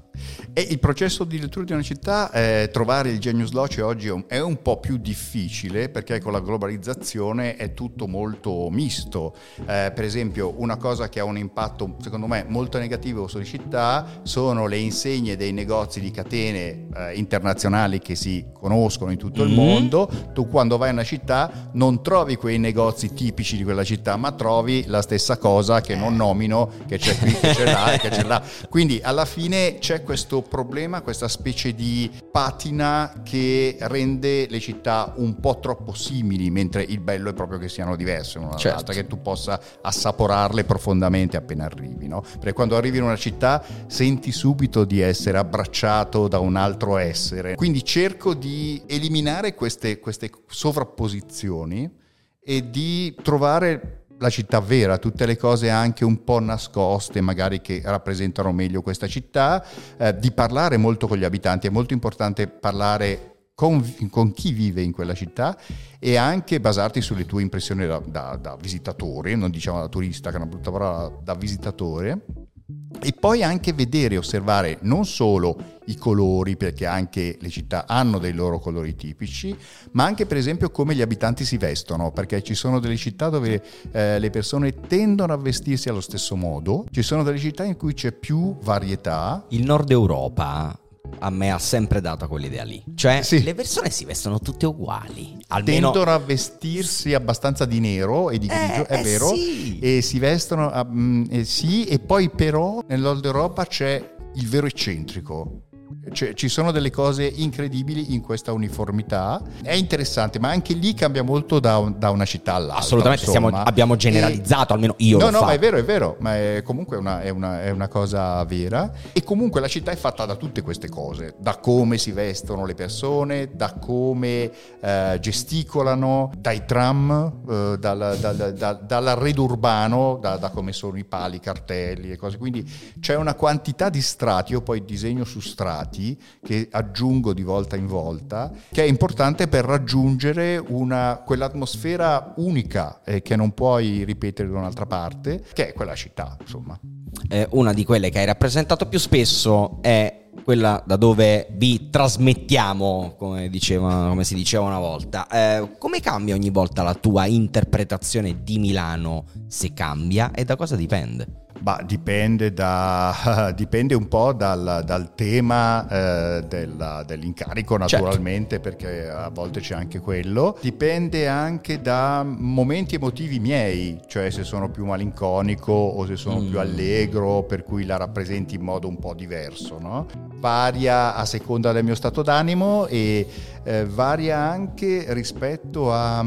E il processo di lettura di una città, eh, trovare il genius loci oggi è un po' più difficile perché con la globalizzazione è tutto molto misto. Eh, per esempio una cosa che ha un impatto secondo me molto negativo sulle città sono le insegne dei negozi di catene eh, internazionali che si conoscono in tutto mm-hmm. il mondo. Tu quando vai in una città non trovi quei negozi tipici di quella città, ma trovi la stessa cosa che non nomino, che c'è qui, che c'è là, che c'è là. Quindi alla fine c'è questo problema, questa specie di patina che rende le città un po' troppo simili, mentre il bello è proprio che siano diverse una certo. dall'altra, che tu possa assaporarle profondamente appena arrivi. No? Perché quando arrivi in una città senti subito di essere abbracciato da un altro essere. Quindi cerco di eliminare queste, queste sovrapposizioni e di trovare la città vera, tutte le cose anche un po' nascoste, magari che rappresentano meglio questa città, eh, di parlare molto con gli abitanti, è molto importante parlare con, con, chi vive in quella città e anche basarti sulle tue impressioni da, da, da visitatore, non diciamo da turista, che è una brutta parola, da visitatore e poi anche vedere e osservare non solo i colori, perché anche le città hanno dei loro colori tipici, ma anche per esempio come gli abitanti si vestono, perché ci sono delle città dove eh, le persone tendono a vestirsi allo stesso modo, ci sono delle città in cui c'è più varietà. Il nord Europa a me ha sempre dato quell'idea lì. Cioè, sì. le persone si vestono tutte uguali. Almeno... Tendono a vestirsi abbastanza di nero e di grigio, eh, è eh vero. Sì. E si vestono, um, eh, sì, e poi però nel nord Europa c'è il vero eccentrico cioè, ci sono delle cose incredibili in questa uniformità. È interessante, ma anche lì cambia molto da, un, da una città all'altra. Assolutamente, siamo, abbiamo generalizzato, e, almeno io. No, no, fatto. ma è vero, è vero, ma è, comunque una, è, una, è una cosa vera. E comunque la città è fatta da tutte queste cose, da come si vestono le persone, da come eh, gesticolano, dai tram, eh, dal, dal, dal, dall'arredo urbano, da, da, come sono i pali, i cartelli e cose. Quindi c'è una quantità di strati, io poi disegno su strati dati che aggiungo di volta in volta, che è importante per raggiungere una, quell'atmosfera unica eh, che non puoi ripetere da un'altra parte, che è quella città, insomma. Eh, una di quelle che hai rappresentato più spesso è quella da dove vi trasmettiamo, come, diceva, come si diceva una volta. Eh, come cambia ogni volta la tua interpretazione di Milano? Se cambia e da cosa dipende? Bah, dipende, da, (laughs) dipende, un po' dal, dal tema eh, della, dell'incarico certo. naturalmente certo. perché a volte c'è anche quello. Dipende anche da momenti emotivi miei, cioè se sono più malinconico o se sono mm. più allegro per cui la rappresenti in modo un po' diverso. No? Varia a seconda del mio stato d'animo e eh, varia anche rispetto a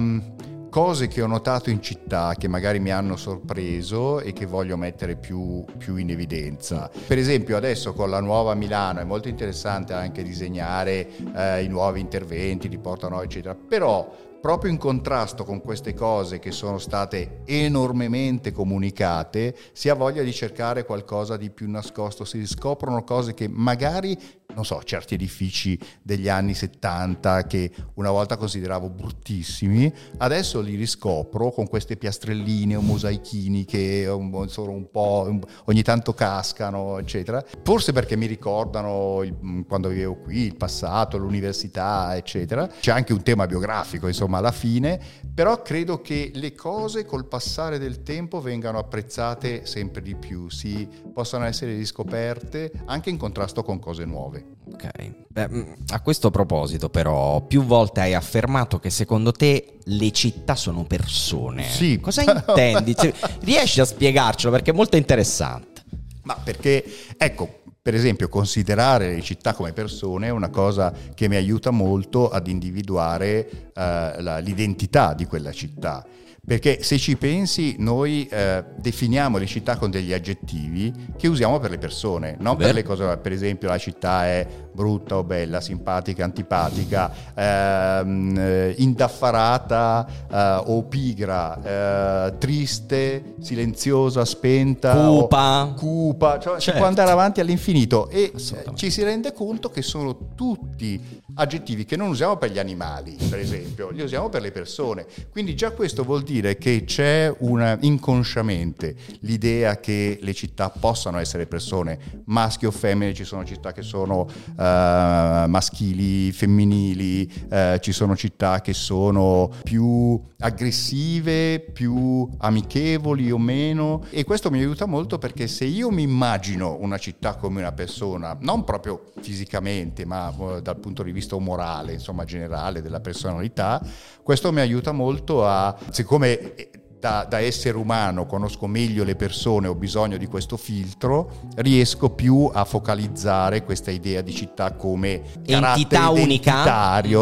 cose che ho notato in città che magari mi hanno sorpreso e che voglio mettere più, più, in evidenza. Per esempio adesso con la nuova Milano è molto interessante anche disegnare eh, i nuovi interventi di Porta Nuova eccetera, però proprio in contrasto con queste cose che sono state enormemente comunicate, si ha voglia di cercare qualcosa di più nascosto, si scoprono cose che magari non so, certi edifici degli anni 70 che una volta consideravo bruttissimi, adesso li riscopro con queste piastrelline o mosaichini che sono un po' ogni tanto cascano, eccetera. Forse perché mi ricordano il, quando vivevo qui, il passato, l'università, eccetera. C'è anche un tema biografico, insomma, alla fine, però credo che le cose col passare del tempo vengano apprezzate sempre di più, si possano essere riscoperte anche in contrasto con cose nuove. Ok, Beh, mm, a questo proposito però, più volte hai affermato che secondo te le città sono persone. Sì. Cosa (laughs) intendi? Cioè, riesci a spiegarcelo perché è molto interessante. Ma perché, ecco, per esempio, considerare le città come persone è una cosa che mi aiuta molto ad individuare uh, la, l'identità di quella città. Perché se ci pensi, noi eh, definiamo le città con degli aggettivi che usiamo per le persone, non per le cose, per esempio la città è brutta o bella, simpatica, antipatica, ehm, eh, indaffarata eh, o pigra, eh, triste, silenziosa, spenta, cupa, cupa. Cioè certo. si può andare avanti all'infinito e ci si rende conto che sono tutti aggettivi che non usiamo per gli animali, per esempio, li usiamo per le persone. Quindi già questo vuol dire che c'è una, inconsciamente l'idea che le città possano essere persone, maschi o femmine, ci sono città che sono uh, maschili, femminili, uh, ci sono città che sono più aggressive, più amichevoli o meno e questo mi aiuta molto perché se io mi immagino una città come una persona, non proprio fisicamente, ma uh, dal punto di vista vista morale, insomma generale della personalità, questo mi aiuta molto a, siccome da, da, essere umano conosco meglio le persone, ho bisogno di questo filtro, riesco più a focalizzare questa idea di città come entità unica.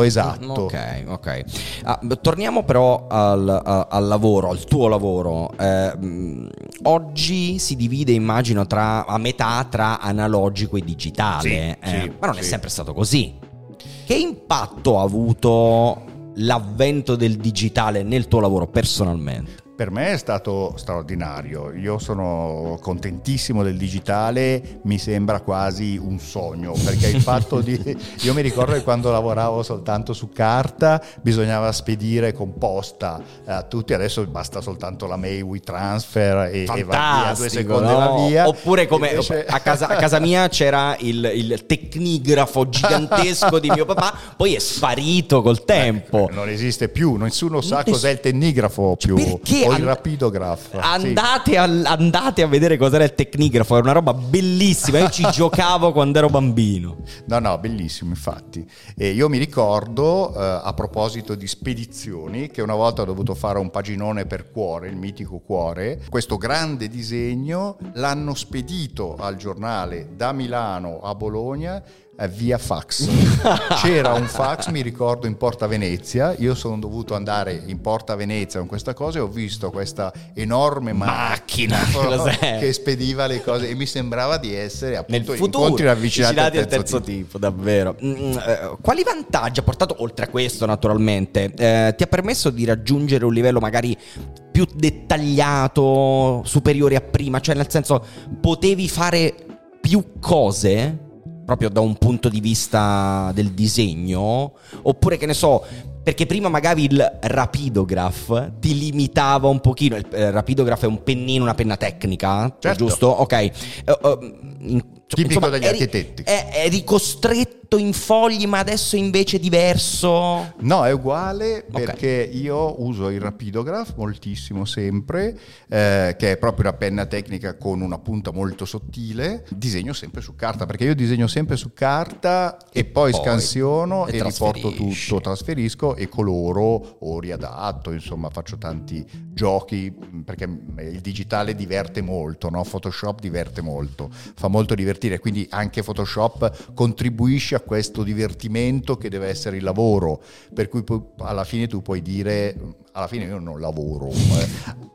Esatto. Ok, ok. Ah, torniamo però al, al, lavoro, al tuo lavoro. Eh, oggi si divide, immagino, tra, a metà tra analogico e digitale, sì, eh, sì, ma non sì. è sempre stato così. Che impatto ha avuto l'avvento del digitale nel tuo lavoro personalmente? Per me è stato straordinario, io sono contentissimo del digitale, mi sembra quasi un sogno, perché il fatto di... (laughs) Io mi ricordo che quando lavoravo soltanto su carta bisognava spedire con posta a tutti, adesso basta soltanto la mail WeTransfer e, e va via, due secondi no? va via. Oppure come Invece... a, casa, a, casa, mia c'era il, il tecnigrafo gigantesco di mio papà, poi è sparito col tempo. Eh, non esiste più, nessuno sa Ness... cos'è il tecnigrafo più. Perché? O il rapidograph. Andate, sì. a, andate, a, vedere cos'era il tecnigrafo, era una roba bellissima. Io ci (laughs) giocavo quando ero bambino. No, no, bellissimo, infatti. E io mi ricordo, eh, a proposito di spedizioni, che una volta ho dovuto fare un paginone per Cuore, il mitico Cuore. Questo grande disegno l'hanno spedito al giornale da Milano a Bologna via fax. (laughs) C'era un fax, mi ricordo, in Porta Venezia. Io sono dovuto andare in Porta Venezia con questa cosa e ho visto questa enorme macchina, (laughs) macchina che spediva le cose e mi sembrava di essere appunto Nel futuro, incontri ravvicinati al terzo, terzo tipo. tipo. davvero. Mm, eh, quali vantaggi ha portato, oltre a questo naturalmente, eh, ti ha permesso di raggiungere un livello magari più dettagliato, superiore a prima? Cioè nel senso, potevi fare più cose proprio da un punto di vista del disegno, oppure che ne so, perché prima magari il rapidograph ti limitava un pochino, il eh, rapidograph è un pennino, una penna tecnica, certo. giusto? Ok. Uh, uh, in, Tipico insomma, degli eri, architetti. È, eri costretto in fogli, ma adesso invece è diverso? No, è uguale okay. perché io uso il rapidograph moltissimo sempre, eh, che è proprio una penna tecnica con una punta molto sottile. Disegno sempre su carta, perché io disegno sempre su carta e, e poi, poi, scansiono e, e riporto tutto, trasferisco e coloro o riadatto, insomma faccio tanti giochi perché il digitale diverte molto, no? Photoshop diverte molto, fa molto divertire divertire, quindi anche Photoshop contribuisce a questo divertimento che deve essere il lavoro, per cui alla fine tu puoi dire alla fine io non lavoro, eh,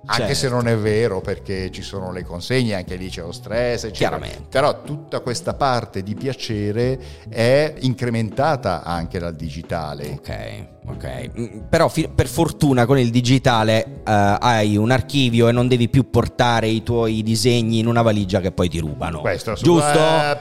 anche Certo. se non è vero perché ci sono le consegne, anche lì c'è lo stress, eccetera. Chiaramente. Però tutta questa parte di piacere è incrementata anche dal digitale. Ok, ok. Mm, Però fi- per fortuna con il digitale eh, hai un archivio e non devi più portare i tuoi disegni in una valigia che poi ti rubano. Questo Giusto? eh,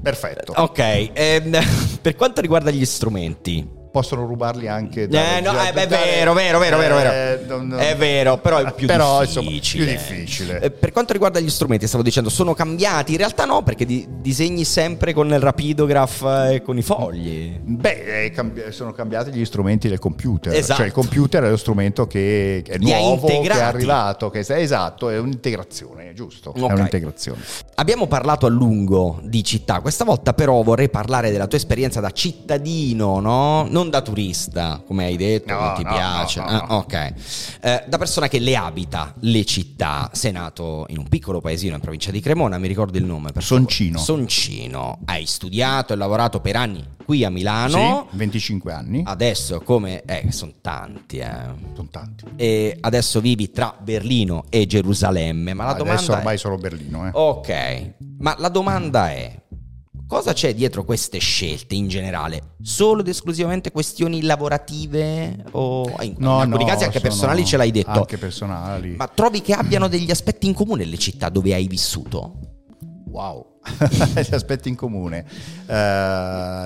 perfetto. Ok, ehm, (laughs) per quanto riguarda gli strumenti. Possono rubarli anche da Eh, no, eh, beh, è vero, vero, vero, vero, vero. Eh, non- non- È vero, però è più Però, insomma, difficile. più difficile. Eh, Per quanto riguarda gli strumenti, stavo dicendo, sono cambiati? In realtà no, perché di- disegni sempre con il rapidograph e con i fogli. Beh, è cambi- sono cambiati gli strumenti del computer. Esatto. Cioè, il computer è lo strumento che è Li ha nuovo, che è arrivato. Che è, esatto, è un'integrazione, giusto? Ok. È un'integrazione. Abbiamo parlato a lungo di città, questa volta però vorrei parlare della tua esperienza da cittadino, no? Non da turista, come hai detto, No, non ti no, piace. no, no, Ah, ok. Eh, da persona che le abita le città, sei nato in un piccolo paesino in provincia di Cremona, mi ricordo il nome. Per favore. Soncino. Soncino. Hai studiato e lavorato per anni qui a Milano. Sì, 25 anni. Adesso come... Eh, sono tanti, eh. Sono tanti. E adesso vivi tra Berlino e Gerusalemme, ma la domanda Adesso è... ormai sono Berlino. Eh. Ok, ma la domanda è: cosa c'è dietro queste scelte in generale? Solo ed esclusivamente questioni lavorative o in, in alcuni casi anche personali ce l'hai detto. Anche personali. Ma trovi che abbiano degli aspetti in comune le città dove hai vissuto? Wow, (laughs) gli aspetti in comune.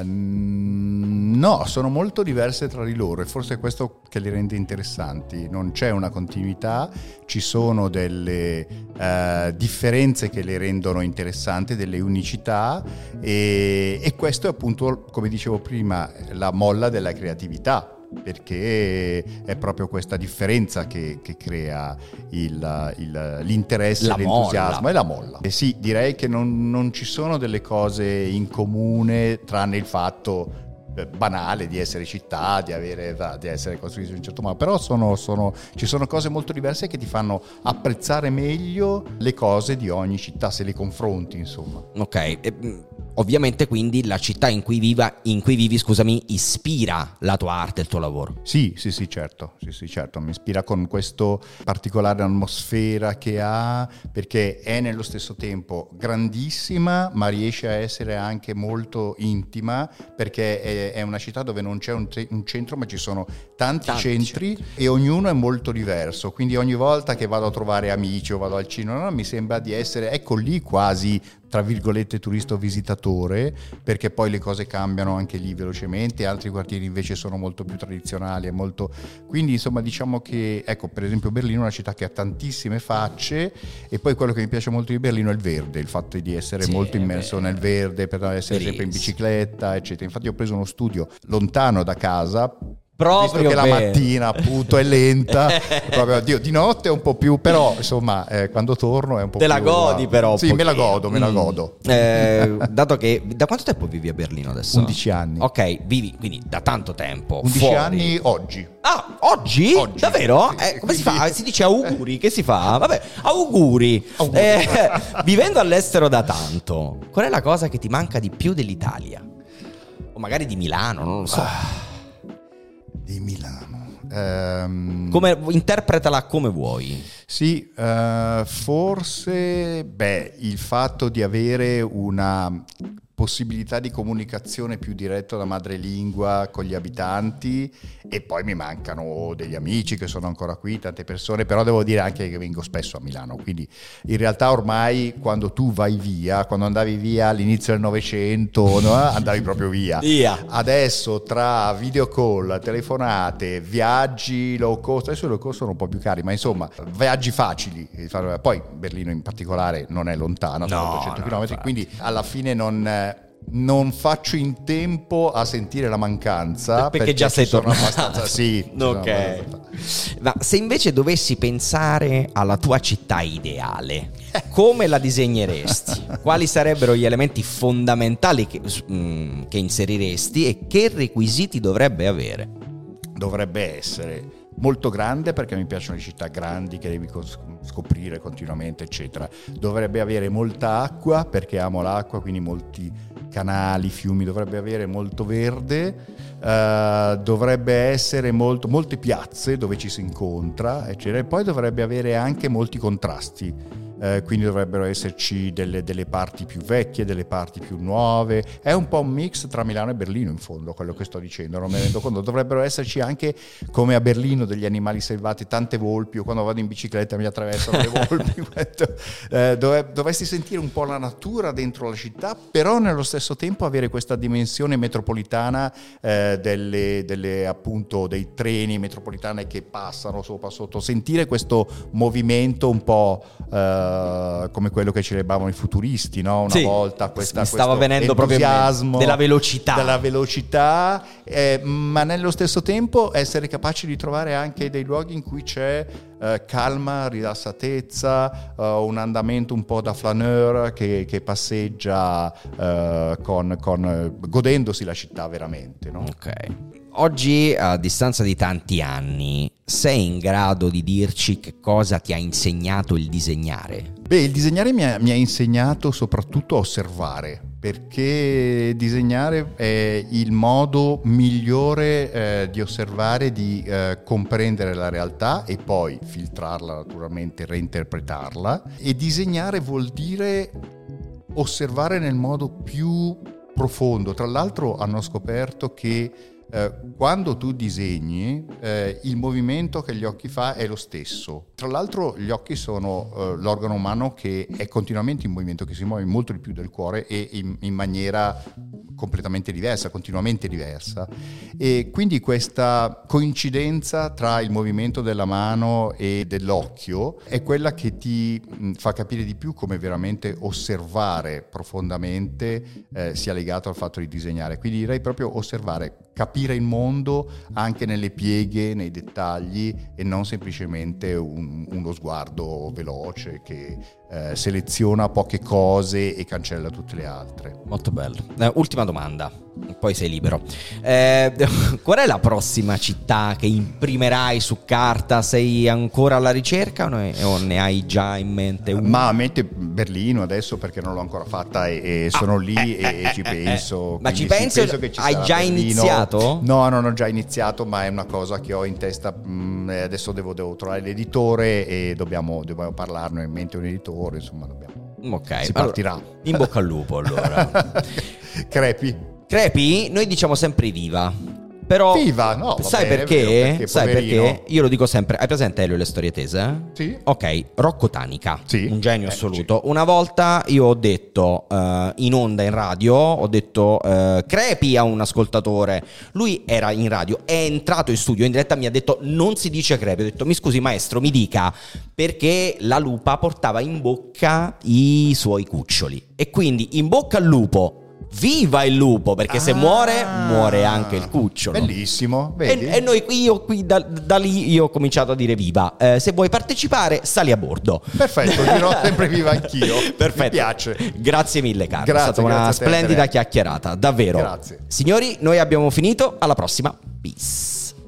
Mm, no, sono molto diverse tra di loro e forse è questo che li rende interessanti. Non c'è una continuità, ci sono delle eh, differenze che le rendono interessanti, delle unicità e, e questo è appunto, come dicevo prima, la molla della creatività perché è proprio questa differenza che, che crea il- il- l'interesse, La l'entusiasmo molla. e la molla. E sì, direi che non, non ci sono delle cose in comune tranne il fatto eh, banale di essere città, di, avere, di essere costruiti in un certo modo, però sono- sono- ci sono cose molto diverse che ti fanno apprezzare meglio le cose di ogni città se le confronti, insomma. Ok, mm, ovviamente quindi la città in cui, viva, in cui vivi, scusami, ispira la tua arte, il tuo lavoro. Sì, sì, sì, certo, sì, sì, certo, mi ispira con questa particolare atmosfera che ha, perché è nello stesso tempo grandissima, ma riesce a essere anche molto intima, perché è, è una città dove non c'è un, te- un centro, ma ci sono tanti, Tanti centri e ognuno è molto diverso, quindi ogni volta che vado a trovare amici o vado al cinema, mi sembra di essere, ecco lì quasi tra virgolette turista o visitatore, perché poi le cose cambiano anche lì velocemente, altri quartieri invece sono molto più tradizionali molto... Quindi insomma diciamo che, ecco per esempio Berlino è una città che ha tantissime facce e poi quello che mi piace molto di Berlino è il verde, il fatto di essere Sì, molto è immerso vero. nel verde, per essere sempre in bicicletta, eccetera. Infatti ho preso uno studio lontano da casa. Proprio visto che la vero. mattina appunto è lenta, (laughs) proprio, Dio, di notte è un po' più, però insomma eh, quando torno è un po' Te più... la godi però. Sì, me la godo, me la Mm. godo. Eh, dato che da quanto tempo vivi a Berlino adesso? 11 anni. Ok, vivi quindi da tanto tempo. 11 fuori. anni oggi. Ah, oggi? Oggi. Davvero? Sì, Eh, come si fa? Si dice auguri, che si fa? (laughs) Vabbè, auguri. Auguri. Eh, (laughs) vivendo all'estero da tanto, qual è la cosa che ti manca di più dell'Italia? O magari di Milano, non lo so. Ah. Di Milano. Ehm, Come, interpretala come vuoi. Sì, eh, forse beh, il fatto di avere una possibilità di comunicazione più diretta da madrelingua con gli abitanti e poi mi mancano degli amici che sono ancora qui, tante persone, però devo dire anche che vengo spesso a Milano, quindi in realtà ormai quando tu vai via, quando andavi via all'inizio del Novecento, no, (laughs) andavi proprio via. Via. Adesso tra video call, telefonate, viaggi low cost, adesso i low cost sono un po' più cari, ma insomma, viaggi facili. Poi Berlino in particolare non è lontana, sono No, 200 no, km, infatti. quindi alla fine non, non faccio in tempo a sentire la mancanza. Perché già ci sei tornato. abbastanza, sì. Ok. Ma se invece dovessi pensare alla tua città ideale, come la disegneresti? (laughs) Quali sarebbero gli elementi fondamentali che, mm, che inseriresti e che requisiti dovrebbe avere? dovrebbe essere molto grande perché mi piacciono le città grandi che devi scoprire continuamente, eccetera. Dovrebbe avere molta acqua perché amo l'acqua, quindi molti canali, fiumi, dovrebbe avere molto verde, uh, dovrebbe essere molto, molte piazze dove ci si incontra, eccetera, e poi dovrebbe avere anche molti contrasti eh, quindi dovrebbero esserci delle, delle, parti più vecchie, delle parti più nuove. È un po' un mix tra Milano e Berlino in fondo, quello che sto dicendo, non mi rendo conto. Dovrebbero esserci anche, come a Berlino, degli animali selvati, tante volpi, o quando vado in bicicletta mi attraversano le volpi. (laughs) eh, dove, dovresti sentire un po' la natura dentro la città, però nello stesso tempo avere questa dimensione metropolitana eh, delle, delle, appunto, dei treni metropolitani che passano sopra sotto, sentire questo movimento un po' eh, eh, come quello che celebravano i futuristi, no? una sì, volta questa, mi stava venendo proprio della velocità, della velocità eh, ma nello stesso tempo essere capaci di trovare anche dei luoghi in cui c'è eh, calma, rilassatezza, eh, un andamento un po' da flaneur che, che passeggia eh, con, con, godendosi la città veramente. No? Ok. Oggi, a distanza di tanti anni, sei in grado di dirci che cosa ti ha insegnato il disegnare? Beh, il disegnare mi ha, mi ha insegnato soprattutto a osservare, perché disegnare è il modo migliore eh, di osservare, di eh, comprendere la realtà e poi filtrarla naturalmente, reinterpretarla. E disegnare vuol dire osservare nel modo più profondo. Tra l'altro hanno scoperto che eh, quando tu disegni, eh, il movimento che gli occhi fa è lo stesso. Tra l'altro gli occhi sono eh, l'organo umano che è continuamente in movimento, che si muove molto di più del cuore e in, in maniera completamente diversa, continuamente diversa. E quindi questa coincidenza tra il movimento della mano e dell'occhio è quella che ti fa capire di più come veramente osservare profondamente eh, sia legato al fatto di disegnare. Quindi direi proprio osservare, capire il mondo anche nelle pieghe, nei dettagli e non semplicemente un, uno sguardo veloce che eh, seleziona poche cose e cancella tutte le altre. Molto bello. Eh, ultima domanda, poi sei libero. Eh, (laughs) qual è la prossima città che imprimerai su carta? Sei ancora alla ricerca o ne, o ne hai già in mente una? Ma a mente Berlino adesso perché non l'ho ancora fatta e, e sono ah, lì e, e, ci eh, eh, penso. Ma ci pensi? Penso che ci hai già Berlino. iniziato? No, non ho già iniziato, ma è una cosa che ho in testa. Mm, adesso devo, devo trovare l'editore e dobbiamo, dobbiamo parlarne in mente un editore lavoro, insomma, dobbiamo. Ok, si partirà. Allora, in bocca al lupo allora. (laughs) Crepi. Crepi, noi diciamo sempre viva. Però Viva, no, sai vabbè, perché? Vero, perché sai perché? Io lo dico sempre. Hai presente Elio le storie tese? Sì. Ok, Rocco Tanica, sì. un genio eh, assoluto. Sì. Una volta io ho detto uh, in onda in radio, ho detto uh, crepi a un ascoltatore. Lui era in radio, è entrato in studio in diretta, mi ha detto non si dice crepi. Ho detto mi scusi maestro, mi dica perché la lupa portava in bocca i suoi cuccioli. E quindi in bocca al lupo viva il lupo, perché se muore, muore anche il cucciolo. Bellissimo, e, e, noi io qui da, da, lì io ho cominciato a dire viva. Eh, se vuoi partecipare, sali a bordo. Perfetto, dirò sempre viva anch'io. (laughs) Perfetto. Mi piace. Grazie mille, Carlo. Grazie, è stata una splendida chiacchierata, davvero. Grazie. Signori, noi abbiamo finito. Alla prossima. Peace.